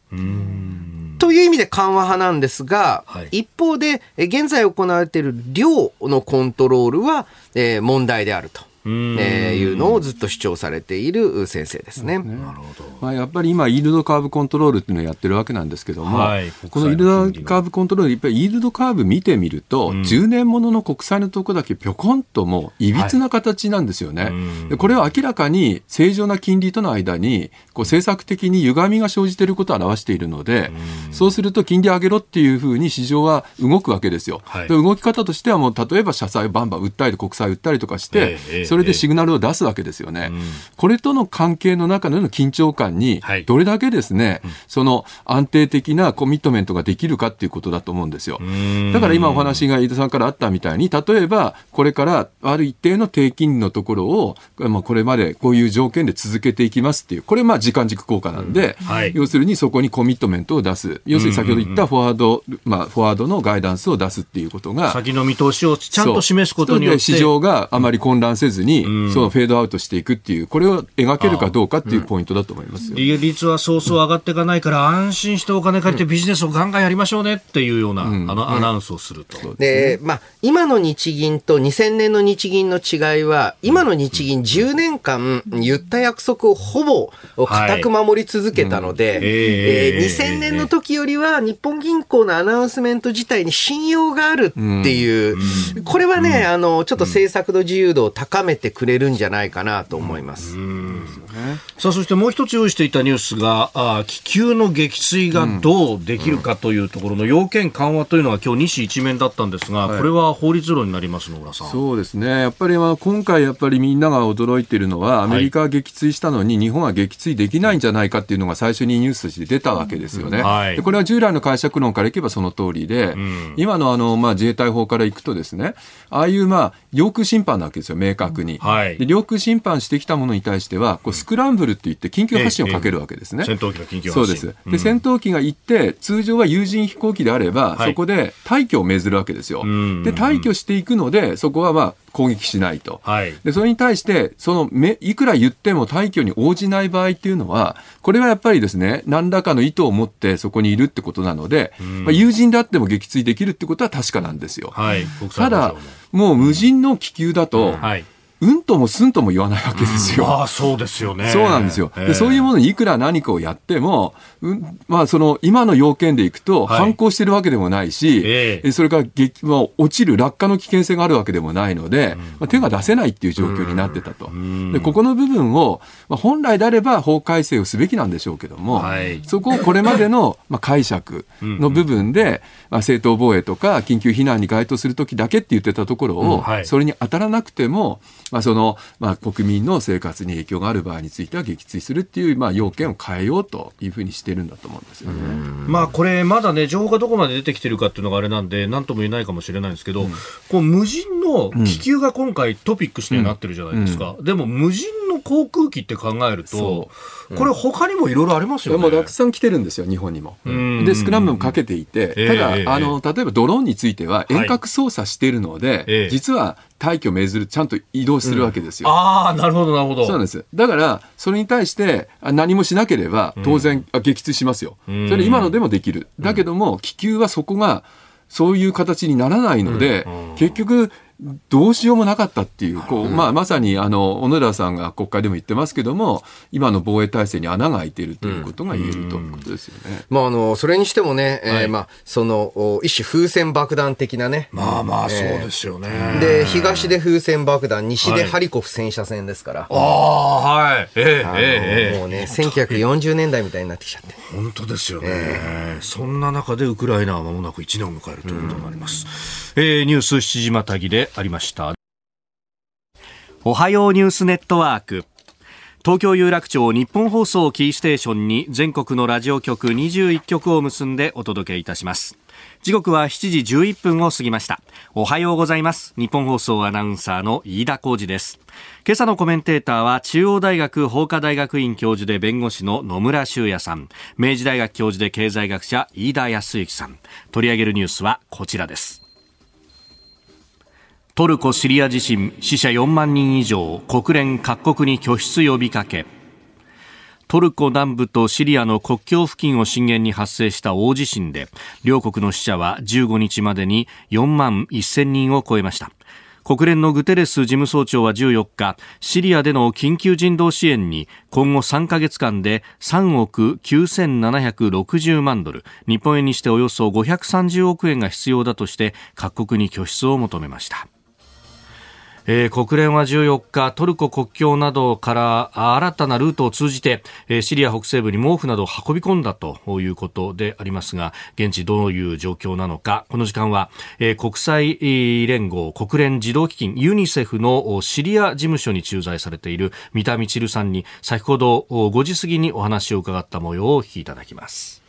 という意味で緩和派なんですが、はい、一方で、現在行われている量のコントロールは、えー、問題であると。えー、いうのをずっと主張されている先生ですね。ねなるほど。まあ、やっぱり今、イールドカーブコントロールっていうのをやってるわけなんですけども、はい、このイールドカーブコントロール、やっぱりイールドカーブ見てみると、うん、10年ものの国債のとこだけぴょこんともういびつな形なんですよね。はい、これは明らかに正常な金利との間に、こう政策的に歪みが生じていることを表しているので、うそうすると金利上げろっていうふうに市場は動くわけですよ。はい、動き方としてはもう例えば社債をバンバン売ったり国債売ったりとかして、えー、それでシグナルを出すわけですよね。うん、これとの関係の中での緊張感に、どれだけですね、はい、その安定的なコミットメントができるかっていうことだと思うんですよ。だから今お話が飯田さんからあったみたいに、例えばこれからある一定の低金利のところを、まあ、これまでこういう条件で続けていきますっていう、これまあ時間軸効果なんで、うんはい、要するにそこにコミットメントを出す。要するに先ほど言ったフォワード、まあ、フォワードのガイダンスを出すっていうことが。先の見通しをちゃんと示すことによって。市場があまり混乱せずずに、そのフェードアウトしていくっていう、これを描けるかどうかっていうポイントだと思います利率はそうそう上がっていかないから、安心してお金借りてビジネスをガンガンやりましょうねっていうような、あのアナウンスをすると。で、まあ、今の日銀と2000年の日銀の違いは、今の日銀10年間言った約束をほぼ固く守り続けたので、はい。えー、2000年の時よりは日本銀行のアナウンスメント自体に信用があるっていう、これはね、あの、ちょっと政策の自由度を高めてくれるんじゃないかなと思います。さあ、そしてもう一つ用意していたニュースが、あ気球の撃墜がどうできるかというところの要件緩和というのが今日西一面だったんですが、これは法律論になります野村さん。そうですね。やっぱりまあ今回やっぱりみんなが驚いているのは、アメリカが撃墜したのに日本は撃墜できないんじゃないかっていうのが最初にニュースとして出たわけですよね。はい、でこれは従来の解釈論からいけばその通りで、うん、今のあの、まあ、自衛隊法からいくとですね、ああいうまあ領空侵犯なわけですよ、明確に。はい、で領空侵犯してきたものに対しては、こうスクランブルって言って緊急発進をかけるわけですね。戦闘機の緊急発進。そうです。で、戦闘機が行って、通常は有人飛行機であれば、そこで退去を命ずるわけですよ。で、退去していくので、そこはまあ、攻撃しないと。はい、で、それに対して、そのめ、いくら言っても退去に応じない場合っていうのは、これはやっぱりですね、何らかの意図を持ってそこにいるってことなので、まあ、友人であっても撃墜できるってことは確かなんですよ。はい、ただ、もう無人の気球だと、はいうんともすんとも言わないわけですよ。ああ、そうですよね。そうなんですよ。でそういうものにいくら何かをやっても、うん、まあ、その、今の要件でいくと、反抗してるわけでもないし、はい、それから、まあ、落ちる落下の危険性があるわけでもないので、まあ、手が出せないっていう状況になってたと。で、ここの部分を、まあ、本来であれば法改正をすべきなんでしょうけども、はい、そこをこれまでの、まあ、解釈の部分で、まあ、正当防衛とか緊急避難に該当するときだけって言ってたところを、はい、それに当たらなくても、まあ、その、まあ、国民の生活に影響がある場合については撃墜するっていう、まあ、要件を変えようというふうにしてるんだと思うんですよね。まあ、これ、まだね、情報がどこまで出てきてるかっていうのがあれなんで、なんとも言えないかもしれないんですけど、うん、こう無人の気球が今回トピックスになってるじゃないですか。うん。うん、でも、無人の航空機って考えると、これ他にもいろいろありますよね。もうたくさん来てるんですよ、日本にも。で、スクランブルもかけていて、ただ、あの、例えばドローンについては遠隔操作しているので、実は退去を命ずる、ちゃんと移動するわけですよ。うん、ああ、なるほど、なるほど。そうなんです。だから、それに対して何もしなければ、当然、うん、撃墜しますよ。それ今のでもできる。だけども、気球はそこが、そういう形にならないので、結局、どうしようもなかったっていう、こう、まあ、まさに、あの、小野寺さんが国会でも言ってますけども、今の防衛体制に穴が開いているということが言えるということですよね。まあ、あの、それにしてもね、えー、まあ、その、一種風船爆弾的なね。まあまあ、そうですよね。で、東で風船爆弾、西でハリコフ戦車戦ですから。ああ、はい。ええええもうね、1940年代みたいになってきちゃって。本当ですよね。そんな中でウクライナは間もなく1年を迎えるということになります。えー、ニュース7時またぎでありましたおはようニュースネットワーク東京有楽町日本放送キーステーションに全国のラジオ局21局を結んでお届けいたします。時刻は7時11分を過ぎました。おはようございます。日本放送アナウンサーの飯田浩二です。今朝のコメンテーターは中央大学法科大学院教授で弁護士の野村修也さん。明治大学教授で経済学者飯田康之さん。取り上げるニュースはこちらです。トルコ・シリア地震死者4万人以上国連各国に拠出呼びかけ。トルコ南部とシリアの国境付近を震源に発生した大地震で両国の死者は15日までに4万1000人を超えました。国連のグテレス事務総長は14日シリアでの緊急人道支援に今後3ヶ月間で3億9760万ドル日本円にしておよそ530億円が必要だとして各国に拠出を求めました。えー、国連は14日トルコ国境などから新たなルートを通じて、えー、シリア北西部に毛布などを運び込んだということでありますが現地どういう状況なのかこの時間は、えー、国際連合国連児童基金ユニセフのシリア事務所に駐在されている三田充さんに先ほど5時過ぎにお話を伺った模様をお聞きいただきます。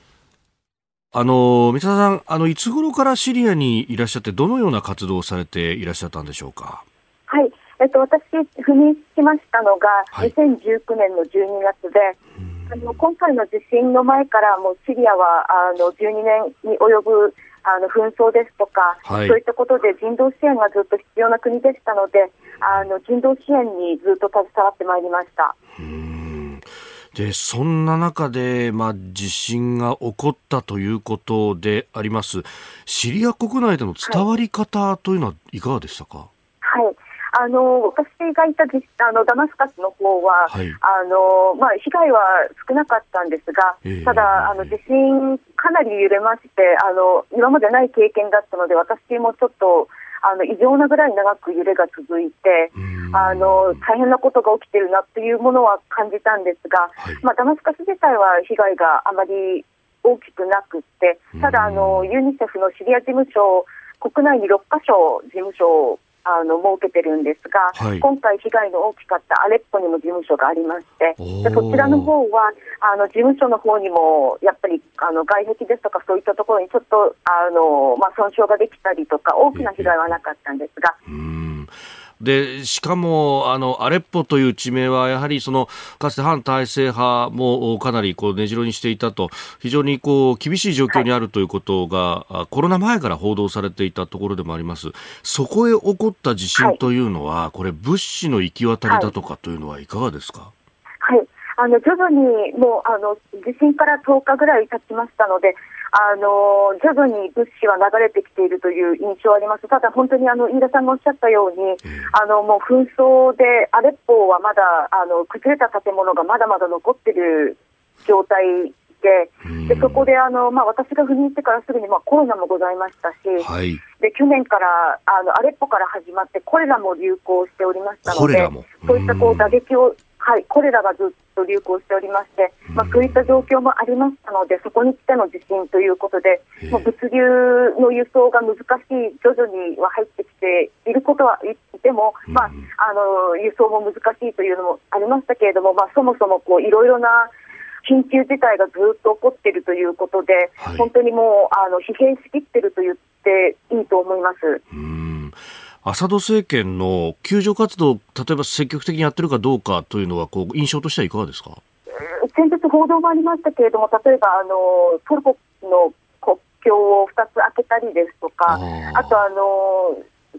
あの三田さんあのいつ頃からシリアにいらっしゃってどのような活動をされていらっしゃったんでしょうか？はい、えっと、私、赴任しましたのが、2019年の12月で、あの今回の地震の前からもうシリアはあの12年に及ぶあの紛争ですとか、はい、そういったことで人道支援がずっと必要な国でしたので、あの人道支援にずっと携わってまいりました。でそんな中で、まあ、地震が起こったということであります。シリア国内での伝わり方というのはいかがでしたか、はい、あの私がいたあのダマスカスの方は、はい、あのまあ、被害は少なかったんですが、えー、ただあの、地震、かなり揺れましてあの、今までない経験だったので、私もちょっとあの異常なぐらい長く揺れが続いて、あの大変なことが起きているなというものは感じたんですが、はい、まあ、ダマスカス自体は被害があまり大きくなくて、ただあの、ユニセフのシリア事務所、国内に6カ所事務所あの設けてるんですが、はい、今回、被害の大きかったアレッポにも事務所がありまして、でそちらの方はあの事務所の方にもやっぱりあの外壁ですとか、そういったところにちょっとあの、まあ、損傷ができたりとか、大きな被害はなかったんですが。えーでしかもあのアレッポという地名はやはりそのかつて反体制派もかなりこう根城にしていたと非常にこう厳しい状況にあるということが、はい、コロナ前から報道されていたところでもあります。そこへ起こった地震というのは、はい、これ物資の行き渡りだとかというのはいかがですか、はい、あの徐々にもうあの地震から10日ぐらい経ちましたのであの徐々に物資は流れてきているという印象はあります、ただ本当にあの飯田さんがおっしゃったように、あのもう紛争でアレッポはまだあの崩れた建物がまだまだ残っている状態で、でそこであの、まあ、私が赴任してからすぐに、まあ、コロナもございましたし、はい、で去年からあのアレッポから始まって、コレラも流行しておりましたので、そういったこう打撃をはい、コレラがずっと流行しておりまして、まあ、そういった状況もありましたので、そこに来ての地震ということで、もう物流の輸送が難しい、徐々には入ってきていることはいても、まあ、あの輸送も難しいというのもありましたけれども、まあ、そもそもこういろいろな緊急事態がずっと起こっているということで、はい、本当にもうあの疲弊しきっていると言っていいと思います。アサド政権の救助活動、例えば積極的にやってるかどうかというのは、こう印象としてはいかがですか？先日報道もありましたけれども、例えばあのトルコの国境を2つ開けたりですとか、あとあの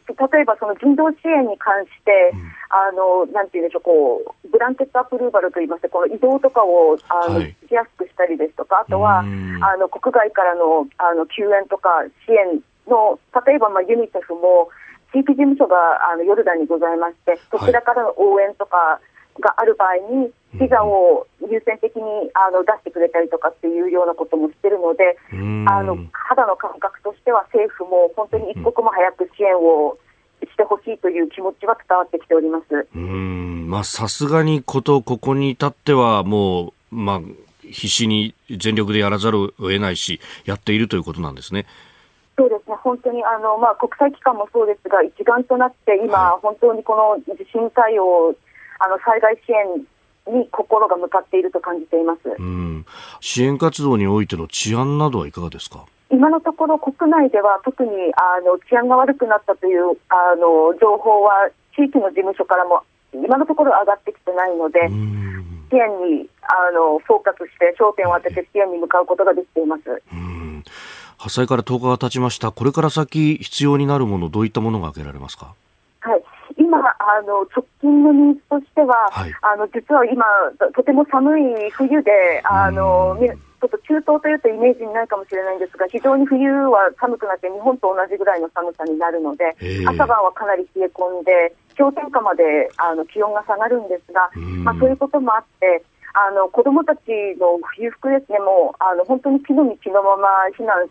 例えばその人道支援に関して、うん、あのなんていうんでしょうこう、ブランケットアプルーバルといいまして、この移動とかをあの、はい、しやすくしたりですとか、あとはあの国外からのあの救援とか支援の、例えばまあユニセフも、地域事務所があのヨルダンにございまして、そちらからの応援とかがある場合に、ビザを優先的にあの出してくれたりとかっていうようなこともしてるので、あの肌の感覚としては政府も本当に一刻も早く支援をしてほしいという気持ちは伝わってきております。うん。まあさすがにことここに至ってはもうまあ必死に全力でやらざるを得ないしやっているということなんですね。そうですね、本当にあの、まあ、国際機関もそうですが、一丸となって今、はい、本当にこの地震対応、あの災害支援に心が向かっていると感じています。うん。支援活動においての治安などはいかがですか？今のところ国内では特にあの治安が悪くなったというあの情報は地域の事務所からも今のところ上がってきてないので、支援にあのフォーカスして焦点を当てて支援に向かうことができています。発災から10日が経ちました。これから先必要になるもの、どういったものが挙げられますか？はい。今、あの、直近のニーズとしては、はい、あの、実は今、とても寒い冬で、あの、ちょっと中東というとイメージにないかもしれないんですが、非常に冬は寒くなって日本と同じぐらいの寒さになるので、朝晩はかなり冷え込んで、氷点下まであの気温が下がるんですが、まあ、そういうこともあって、あの子どもたちの冬服ですね、もうあの本当に木の実のまま避難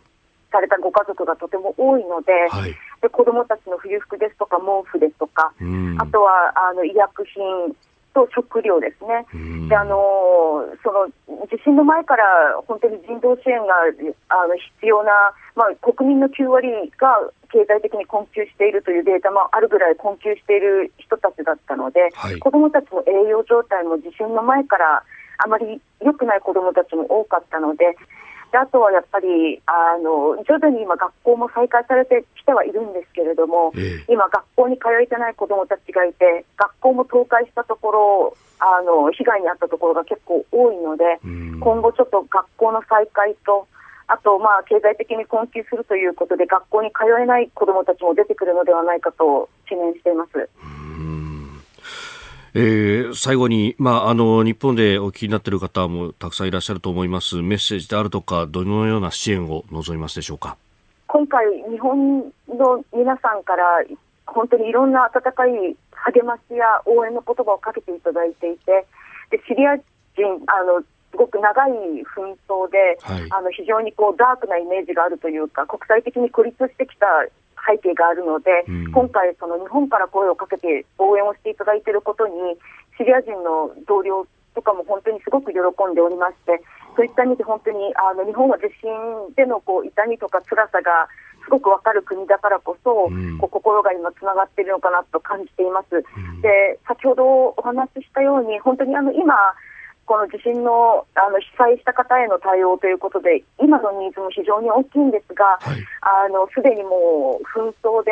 されたご家族がとても多いので、はい、で子どもたちの冬服ですとか毛布ですとか、あとはあの医薬品と食料ですね、であのその地震の前から本当に人道支援があの必要な、まあ、国民の9割が経済的に困窮しているというデータもあるぐらい困窮している人たちだったので、はい、子どもたちの栄養状態も地震の前からあまり良くない子どもたちも多かったので、であとはやっぱりあの徐々に今、学校も再開されてきてはいるんですけれども、え今、学校に通えてない子どもたちがいて、学校も倒壊したところあの、被害に遭ったところが結構多いので、今後、ちょっと学校の再開と、あと、まあ、経済的に困窮するということで、学校に通えない子どもたちも出てくるのではないかと懸念しています。えー、最後に、まあ、あの日本でお聞きになっている方もたくさんいらっしゃると思います。メッセージであるとかどのような支援を望みますでしょうか？今回、日本の皆さんから本当にいろんな温かい励ましや応援の言葉をかけていただいていてでシリア人あのすごく長い紛争で、はい、あの非常にこうダークなイメージがあるというか国際的に孤立してきた背景があるので、うん、今回、その日本から声をかけて応援をしていただいていることにシリア人の同僚とかも本当にすごく喜んでおりましてそういった意味で本当にあの日本は地震でのこう痛みとか辛さがすごく分かる国だからこそ、うん、こう心が今つながっているのかなと感じています。うん、で先ほどお話ししたように本当にあの今この地震のあの被災した方への対応ということで、今のニーズも非常に大きいんですが、はい、あのすでにもう紛争で、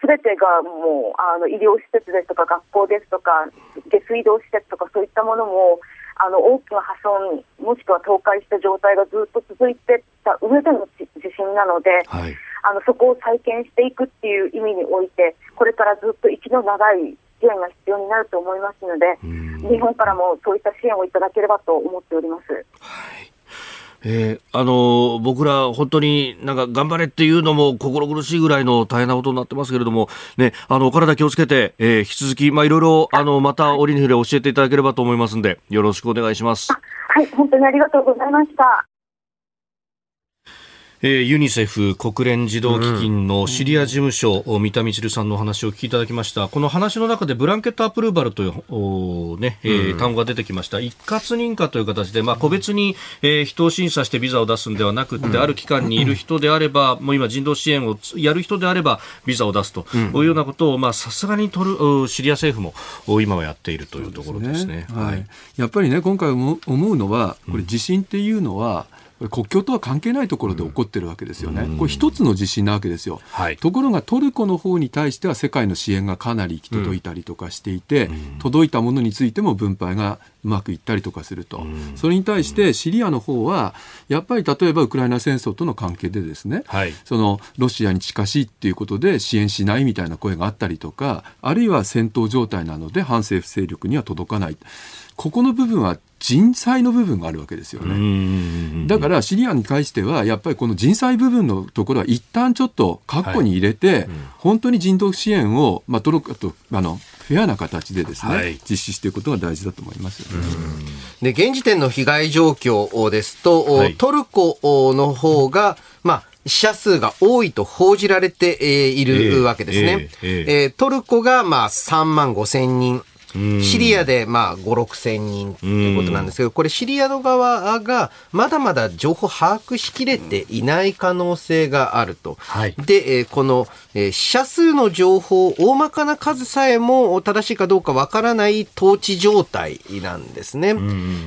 すべてがもうあの医療施設ですとか学校ですとか下水道施設とかそういったものもあの大きな破損もしくは倒壊した状態がずっと続いてた上での地震なので、はい、あのそこを再建していくっていう意味においてこれからずっと息の長い支援が必要になると思いますので、日本からもそういった支援をいただければと思っております。はいえー、あの僕ら本当になんか頑張れっていうのも心苦しいぐらいの大変なことになってますけれども、ね、あのお体気をつけて、えー、引き続き、まあ、いろいろあのまた折に触れ教えていただければと思いますのでよろしくお願いします。はい、本当にありがとうございました。えー、ユニセフ国連児童基金のシリア事務所、うん、三田充さんのお話を聞きいただきました。この話の中でブランケットアプルーバルという、ねえー、単語が出てきました。一括認可という形で、まあ、個別に、えー、人を審査してビザを出すんではなくて、うん、ある期間にいる人であればもう今人道支援をやる人であればビザを出すというようなことをさすがに取るシリア政府も今はやっているというところですね。すね。はい、やっぱりね今回思うのはこれ地震っていうのは、国境とは関係ないところで起こってるわけですよね、うん、これ一つの地震なわけですよ、はい、ところがトルコの方に対しては世界の支援がかなり行き届いたりとかしていて、うん、届いたものについても分配がうまくいったりとかすると、うん、それに対してシリアの方はやっぱり例えばウクライナ戦争との関係でですね、はい、そのロシアに近しいっていうことで支援しないみたいな声があったりとかあるいは戦闘状態なので反政府勢力には届かないここの部分は人災の部分があるわけですよね。だからシリアに対してはやっぱりこの人災部分のところは一旦ちょっと括弧に入れて、はいうん、本当に人道支援を、まあ、トルコとあのフェアな形でですね、はい、実施していくことが大事だと思いますよね。で現時点の被害状況ですと、はい、トルコの方が、まあ死者数が多いと報じられているわけですね。えーえーえー、トルコがまあ3万5千人、シリアでまあ5、6千人ということなんですけど、これシリアの側がまだまだ情報把握しきれていない可能性があると。はい、で、この死者数の情報、大まかな数さえも正しいかどうかわからない統治状態なんですね。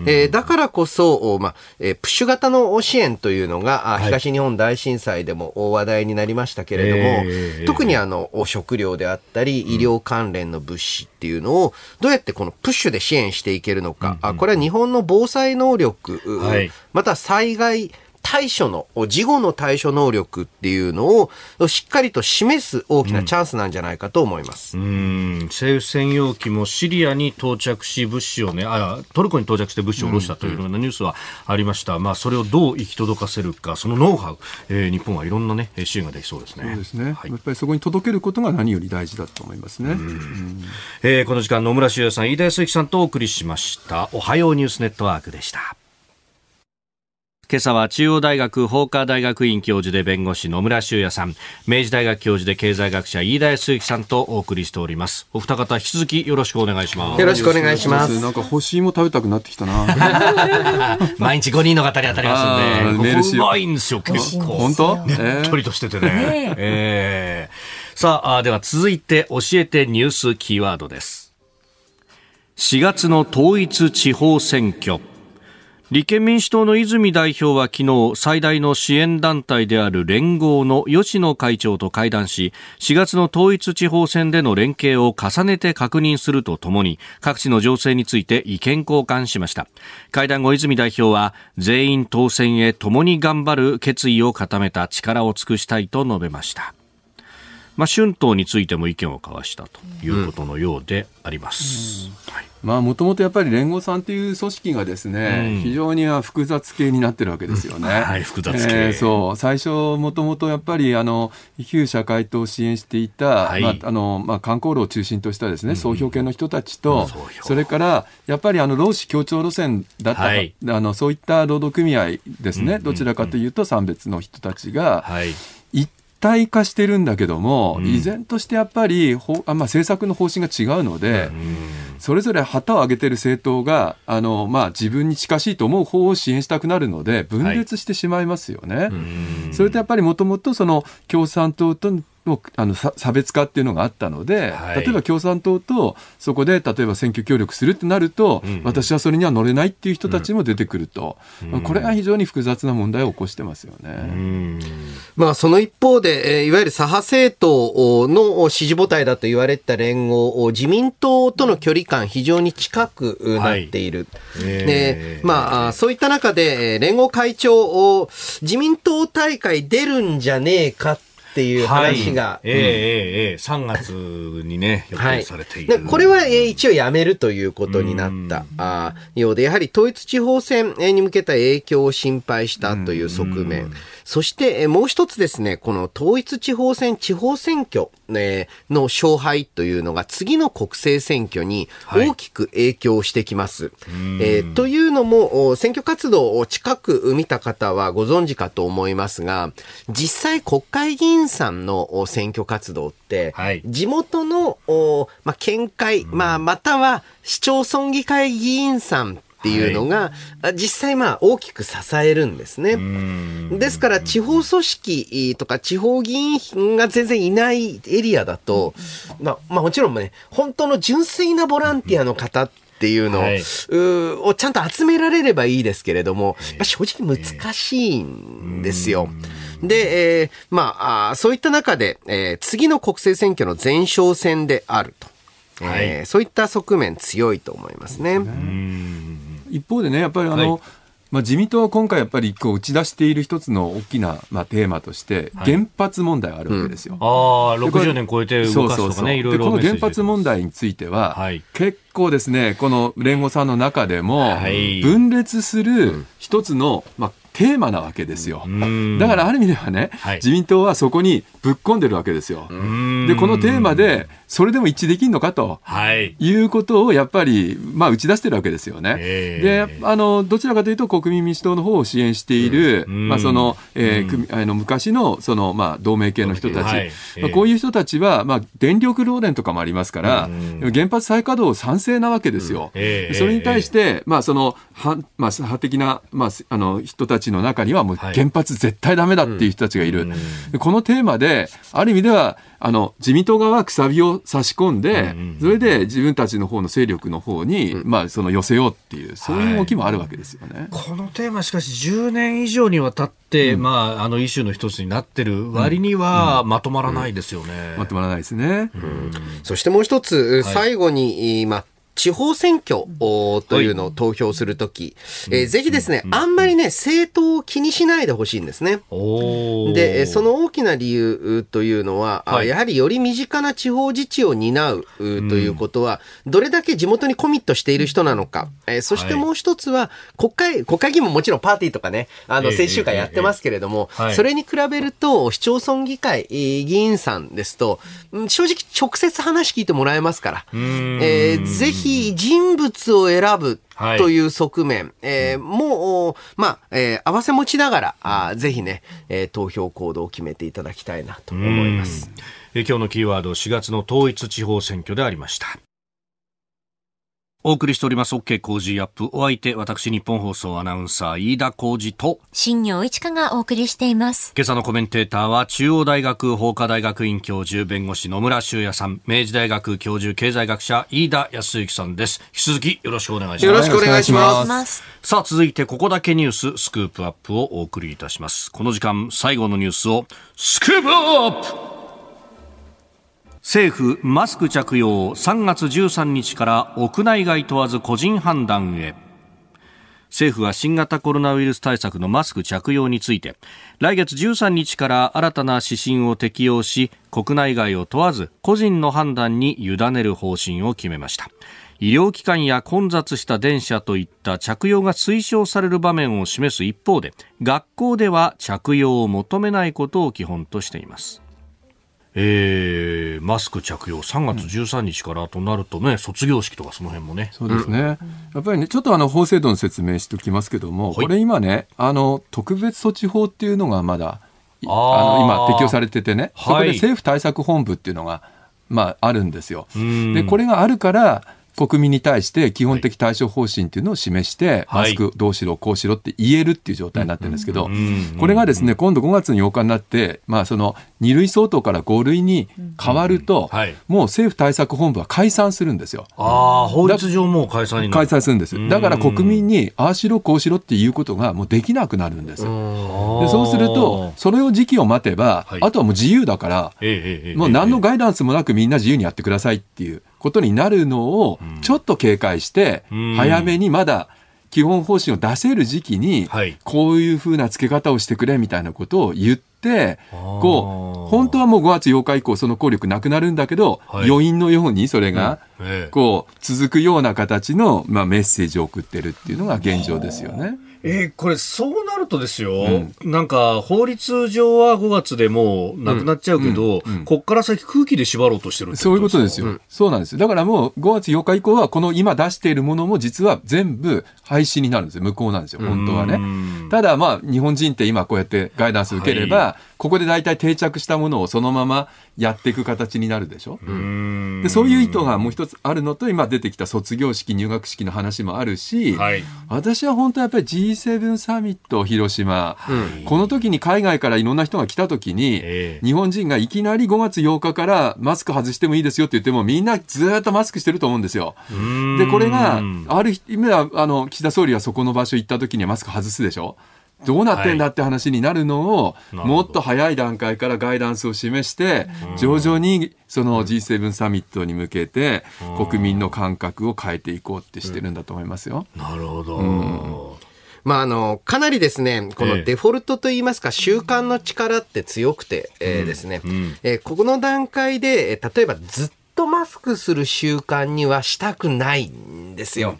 えだからこそ、まあ、プッシュ型の支援というのが、東日本大震災でも話題になりましたけれども、えー、特にあの食料であったり医療関連の物資っていうのをどうやってこのプッシュで支援していけるのか、うんうん、これは日本の防災能力、はい、また災害対処の、事後の対処能力っていうのをしっかりと示す大きなチャンスなんじゃないかと思います。うん、政府専用機もシリアに到着し、物資をね、あ、トルコに到着して物資を下ろしたというようなニュースはありました。まあ、それをどう行き届かせるか、そのノウハウ、えー、日本はいろんなね、支援ができそうですね。そうですね。はい、やっぱりそこに届けることが何より大事だと思いますね。えー、この時間、野村修也さん、飯田康之さんとお送りしました。おはようニュースネットワークでした。今朝は中央大学法科大学院教授で弁護士野村修也さん、明治大学教授で経済学者飯田康之さんとお送りしております。お二方引き続きよろしくお願いします。よろしくお願いします。なんか干し芋食べたくなってきたな。毎日5人の方に当たりますんで、メールしよう。うまいんですよ、結構。本当？ねっとりとしててね。えー、さあ、では続いて教えてニュースキーワードです。4月の統一地方選挙。立憲民主党の泉代表は昨日最大の支援団体である連合の吉野会長と会談し4月の統一地方選での連携を重ねて確認するとともに各地の情勢について意見交換しました。会談後泉代表は全員当選へ共に頑張る決意を固めた力を尽くしたいと述べました。まあ、春闘についても意見を交わしたということのようであります。まあ、もともとやっぱり連合さんという組織がですね、うん、非常には複雑系になってるわけですよね。はい、複雑系。えー、そう。最初、もともとやっぱり、あの、旧社会党を支援していた、はい、まあ、あの、まあ、観光路を中心としたですね、総評系の人たちと、うん、それから、やっぱり、あの、労使協調路線だった、はい、あの、そういった労働組合ですね、どちらかというと、三別の人たちが、はい、体化してるんだけども、うん、依然としてやっぱりほあ、まあ、政策の方針が違うので、うん、それぞれ旗を上げてる政党があの、まあ、自分に近しいと思う方を支援したくなるので分裂してしまいますよね。はい、それとやっぱりもともと共産党とのあの差別化っていうのがあったので、はい、例えば共産党とそこで例えば選挙協力するってなると、うん。うん、私はそれには乗れないっていう人たちも出てくると、うん、これは非常に複雑な問題を起こしてますよね。まあ、その一方で、えー、いわゆる左派政党の支持母体だと言われた連合、自民党との距離感、非常に近くなっている。はい、でまあ、そういった中で、連合会長、自民党大会出るんじゃねえかっていう話が。はい、ええー、ええー、3月にね、予定されている。はい、これは、えー、一応やめるということになったあようで、やはり統一地方選に向けた影響を心配したという側面。そして、もう一つですね、この統一地方選、地方選挙、の勝敗というのが次の国政選挙に大きく影響してきます。はい、えー、というのも、選挙活動を近く見た方はご存知かと思いますが、実際国会議員さんの選挙活動って、はい、地元の、まあ、県会、まあ、または市町村議会議員さんっていうのが、はい、実際まあ大きく支えるんですね。ですから地方組織とか地方議員が全然いないエリアだと、まあ、まあもちろんね、本当の純粋なボランティアの方っていうのをはい、うをちゃんと集められればいいですけれども、まあ、正直難しいんですよ。で、えー、まあそういった中で、えー、次の国政選挙の前哨戦であると。はい、えー、そういった側面強いと思いますね。一方でね、やっぱりあの、はい。まあ、自民党は今回やっぱりこう打ち出している一つの大きな、まあ、テーマとして原発問題があるわけですよ。はいうん、ああ60年超えて動かすとかねいろいろこの原発問題については、はい、結構ですねこの連合さんの中でも分裂する一つの、まあ、テーマなわけですよ。だからある意味ではね、はい、自民党はそこにぶっ込んでるわけですよ。で、このテーマで、それでも一致できるのかと、はい、いうことをやっぱり、まあ、打ち出してるわけですよね。で、あの、どちらかというと国民民主党の方を支援している、まあ、その、えー、あの昔の、その、まあ、同盟系の人たち、はい、まあ、こういう人たちは、まあ、電力漏電とかもありますから、原発再稼働賛成なわけですよ。それに対して、まあ、その、は、まあ、左派的な、まあ、あの、人たちの中には、もう原発絶対ダメだっていう人たちがいる。このテーマで、ある意味では、あの自民党側はくさびを差し込んで、それで自分たちの方の勢力の方に、まあ、その寄せようっていう、そういう動きもあるわけですよね、はい、このテーマ、しかし10年以上にわたって、うん、まあ、あのイシューの一つになってる割には、まとまらないですよね。まとまらないですね。そしてもう一つ、最後に、まあ、地方選挙というのを投票するとき、はい、えー、ぜひですね、あんまりね、政党を気にしないでほしいんですね。で、その大きな理由というのは、はい、やはりより身近な地方自治を担うということは、どれだけ地元にコミットしている人なのか、えー、そしてもう一つは、国会、国会議員ももちろんパーティーとかね、あの、先週会やってますけれども、それに比べると、市町村議会議員さんですと、正直直接話聞いてもらえますから、えー、ぜひきい人物を選ぶという側面、はい、えー、もう、まあ、えー、合わせ持ちながら、あぜひね、えー、投票行動を決めていただきたいなと思います。え今日のキーワード、4月の統一地方選挙でありました。お送りしております OK 工事アップ。お相手、私、日本放送アナウンサー、飯田工事と、新業一華がお送りしています。今朝のコメンテーターは、中央大学法科大学院教授、弁護士野村修也さん、明治大学教授、経済学者、飯田康之さんです。引き続きよろしくお願いします。よろしくお願いします。さあ、続いて、ここだけニュース、スクープアップをお送りいたします。この時間、最後のニュースを、スクープアップ政府マスク着用3月13日から屋内外問わず個人判断へ。政府は新型コロナウイルス対策のマスク着用について来月13日から新たな指針を適用し国内外を問わず個人の判断に委ねる方針を決めました。医療機関や混雑した電車といった着用が推奨される場面を示す一方で学校では着用を求めないことを基本としています。えー、マスク着用3月13日からとなるとね、うん、卒業式とかその辺もね。そうですね。うん、やっぱりね、ちょっとあの法制度の説明しておきますけども、はい、これ今ね、あの特別措置法っていうのがまだあの今適用されててね、そこで政府対策本部っていうのが、まあ、あるんですよ。でこれがあるから国民に対して基本的対処方針っていうのを示して、マスクどうしろ、こうしろって言えるっていう状態になってるんですけど、これがですね、今度5月8日になって、まあ、その2類相当から5類に変わると、もう政府対策本部は解散するんですよ。ああ、法律上もう解散に解散するんです。だから国民に、ああしろ、こうしろっていうことがもうできなくなるんです。でそうすると、それを時期を待てば、あとはもう自由だから、もう何のガイダンスもなくみんな自由にやってくださいっていう。ことになるのをちょっと警戒して、早めにまだ基本方針を出せる時期に、こういうふうな付け方をしてくれみたいなことを言って、こう、本当はもう5月8日以降その効力なくなるんだけど、余韻のようにそれが、こう、続くような形の、まあ、メッセージを送ってるっていうのが現状ですよね。えー、これ、そうなるとですよ、うん、なんか法律上は5月でもうなくなっちゃうけど、うん。うん、こっから先、空気で縛ろうとしてるそういうことですよ、そうなんですだからもう5月8日以降は、この今出しているものも実は全部廃止になるんですよ、無効なんですよ、本当はね。ただ、まあ、日本人って今、こうやってガイダンス受ければ、はい、ここで大体定着したものをそのままやっていく形になるでしょ？でそういう意図がもう一つあるのと、今出てきた卒業式、入学式の話もあるし、はい、私は本当やっぱり G7 サミット広島、うん、この時に海外からいろんな人が来た時に、えー、日本人がいきなり5月8日からマスク外してもいいですよって言ってもみんなずっとマスクしてると思うんですよ。でこれがある意味ではあの岸田総理はそこの場所行った時にはマスク外すでしょ？どうなってんだって話になるのを、もっと早い段階からガイダンスを示して、徐々にその G7 サミットに向けて、国民の感覚を変えていこうってしてるんだと思いますよ。なるほど。うん。まあ、あの、かなりですね、このデフォルトといいますか、習慣の力って強くて、えー、ですね、えこの段階で、例えばずっとマスクする習慣にはしたくないんですよ。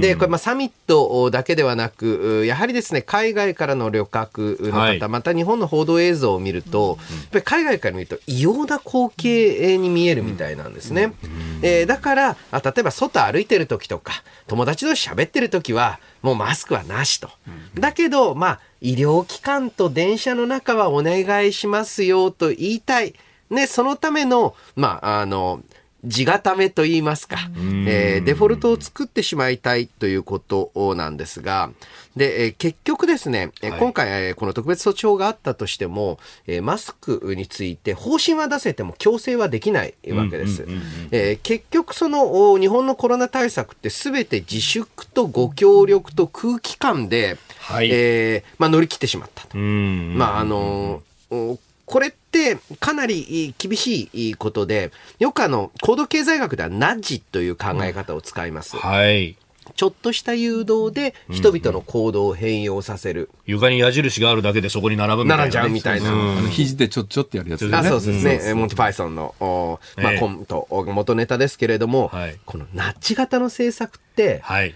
で、これまあサミットだけではなく、やはりですね、海外からの旅客の方、はい、また日本の報道映像を見ると、やっぱり海外から見ると異様な光景に見えるみたいなんですね。えー、だからあ、例えば外歩いてる時とか、友達同士喋ってる時は、もうマスクはなしと。だけど、まあ、医療機関と電車の中はお願いしますよと言いたい。ね、そのための、まあ、あの、地固めと言いますか、えー、デフォルトを作ってしまいたいということなんですが、で、えー、結局ですね、はい、今回、えー、この特別措置法があったとしても、えー、マスクについて方針は出せても強制はできないわけです。結局その日本のコロナ対策ってすべて自粛とご協力と空気感で、はい、えー、まあ、乗り切ってしまったと。まああのこれってかなり厳しいことで、よくあの、高度経済学ではナッジという考え方を使います。はい。ちょっとした誘導で人々の行動を変容させる。床に矢印があるだけでそこに並ぶみたいな、並んじゃうみたいな。あの肘でちょっちょってやるやつですね。あそうですね。モンティ・パイソンの、まあ、コント、元ネタですけれども、はい、このナッジ型の政策って、はい、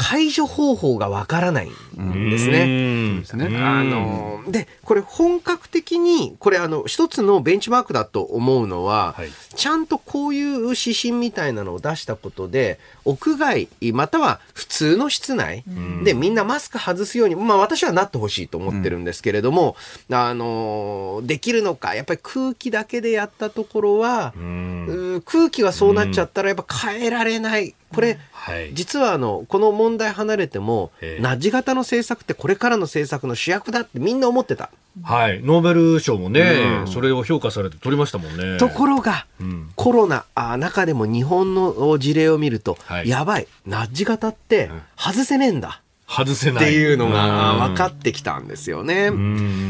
解除方法がわからないんですね。あのでこれ本格的にこれあの一つのベンチマークだと思うのは、はい、ちゃんとこういう指針みたいなのを出したことで、屋外、または普通の室内でみんなマスク外すように、まあ私はなってほしいと思ってるんですけれども、うん、あの、できるのか、やっぱり空気だけでやったところは、うん、空気がそうなっちゃったらやっぱ変えられない。これ、はい、実はあの、この問題離れても、ナッジ型の政策ってこれからの政策の主役だってみんな思ってた。はい、ノーベル賞もね、うん、それを評価されて取りましたもんね。ところが、うん、コロナあ中でも日本の事例を見ると、はい、やばい、ナッジ型って外せねえんだ。外せない。っていうのが分かってきたんですよね。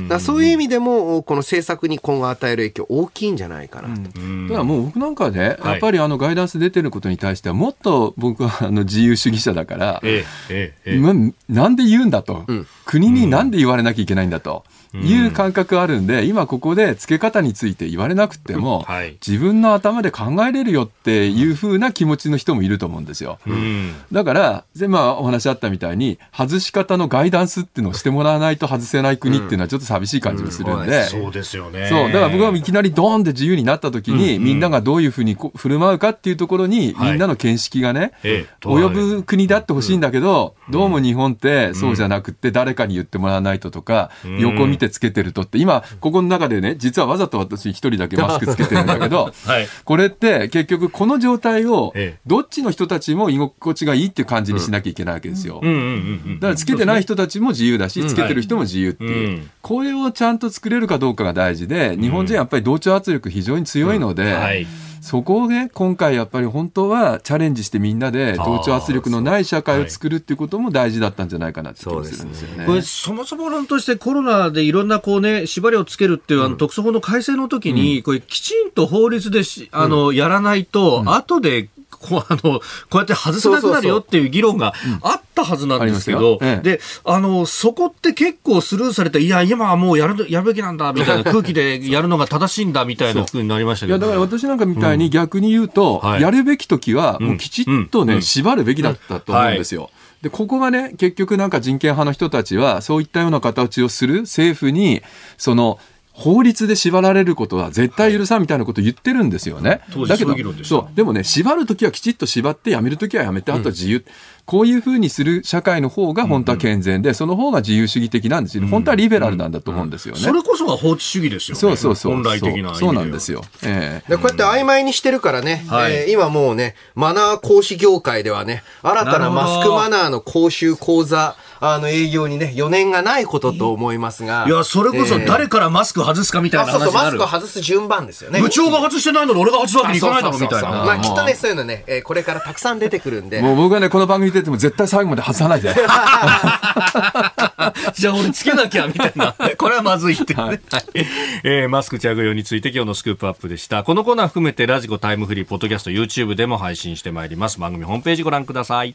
だそういう意味でも、この政策に今後与える影響大きいんじゃないかなと。だからもう僕なんかね、やっぱりあのガイダンス出てることに対しては、もっと僕はあの自由主義者だから、ええええ、なんで言うんだと、うん、国になんで言われなきゃいけないんだと。いう感覚あるんで、今ここで付け方について言われなくても、はい、自分の頭で考えれるよっていうふうな気持ちの人もいると思うんですよ。うん、だから、まお話あったみたいに、外し方のガイダンスっていうのをしてもらわないと外せない国っていうのはちょっと寂しい感じがするんで。そうですよね。そう。だから僕はいきなりドーンって自由になった時に、みんながどういうふうに振る舞うかっていうところに、みんなの見識がね、及ぶ国であってほしいんだけど、どうも日本ってそうじゃなくて誰かに言ってもらわないととか、横見てつけてるとって今ここの中でね実はわざと私一人だけマスクつけてるんだけど、はい、これって結局この状態をどっちの人たちも居心地がいいっていう感じにしなきゃいけないわけですよ。だからつけてない人たちも自由だし、つけてる人も自由っていう、これをちゃんと作れるかどうかが大事で日本人やっぱり同調圧力非常に強いので。はいそこをね、今回やっぱり本当はチャレンジしてみんなで同調圧力のない社会を作るっていうことも大事だったんじゃないかなって気がするんですよね。これそもそも論としてコロナでいろんなこうね、縛りをつけるっていう、あの特措法の改正の時に、これきちんと法律でし、あの、やらないと、後でこうあのこうやって外せなくなるよっていう議論があったはずなんですけど、ええ、であのそこって結構スルーされて、いや、今はもうやるやるべきなんだみたいな 空気でやるのが正しいんだみたいなふう。になりましたけど、ね、いやだから私なんかみたいに逆に言うと、うんやるべき時は、もうきちっとね、うん、縛るべきだったと思うんですよ。はい。で、ここがね、結局なんか人権派の人たちは、そういったような形をする政府に、その、法律で縛られることは絶対許さんみたいなことを言ってるんですよね。はい、だけど、そう、でもね、縛るときはきちっと縛って、やめるときはやめて、あとは自由。うんこういうふうにする社会の方が本当は健全で、その方が自由主義的なんですよ、ね、本当はリベラルなんだと思うんですよね。それこそが法治主義ですよね。そうそうそう。本来的なそうなんですよ。えー、でこうやって曖昧にしてるからね、はい、えー、今もうね、マナー講師業界ではね、新たなマスクマナーの講習講座、あの営業にね、4年がないことと思いますが。いや、それこそ誰からマスク外すかみたいな話になる、そうそう、マスクを外す順番ですよね。部長が外してないのに俺が外すわけにいかないだろみたいな。まあ、きっとね、そういうのね、えー、これからたくさん出てくるんで。もう僕はね、この番組出ても絶対最後まで外さないで。じゃあ俺つけなきゃみたいな。これはまずいって、ね、はい、えー、マスク着用について今日のスクープアップでした。このコーナー含めてラジコタイムフリー、ポッドキャスト、YouTube でも配信してまいります。番組ホームページご覧ください。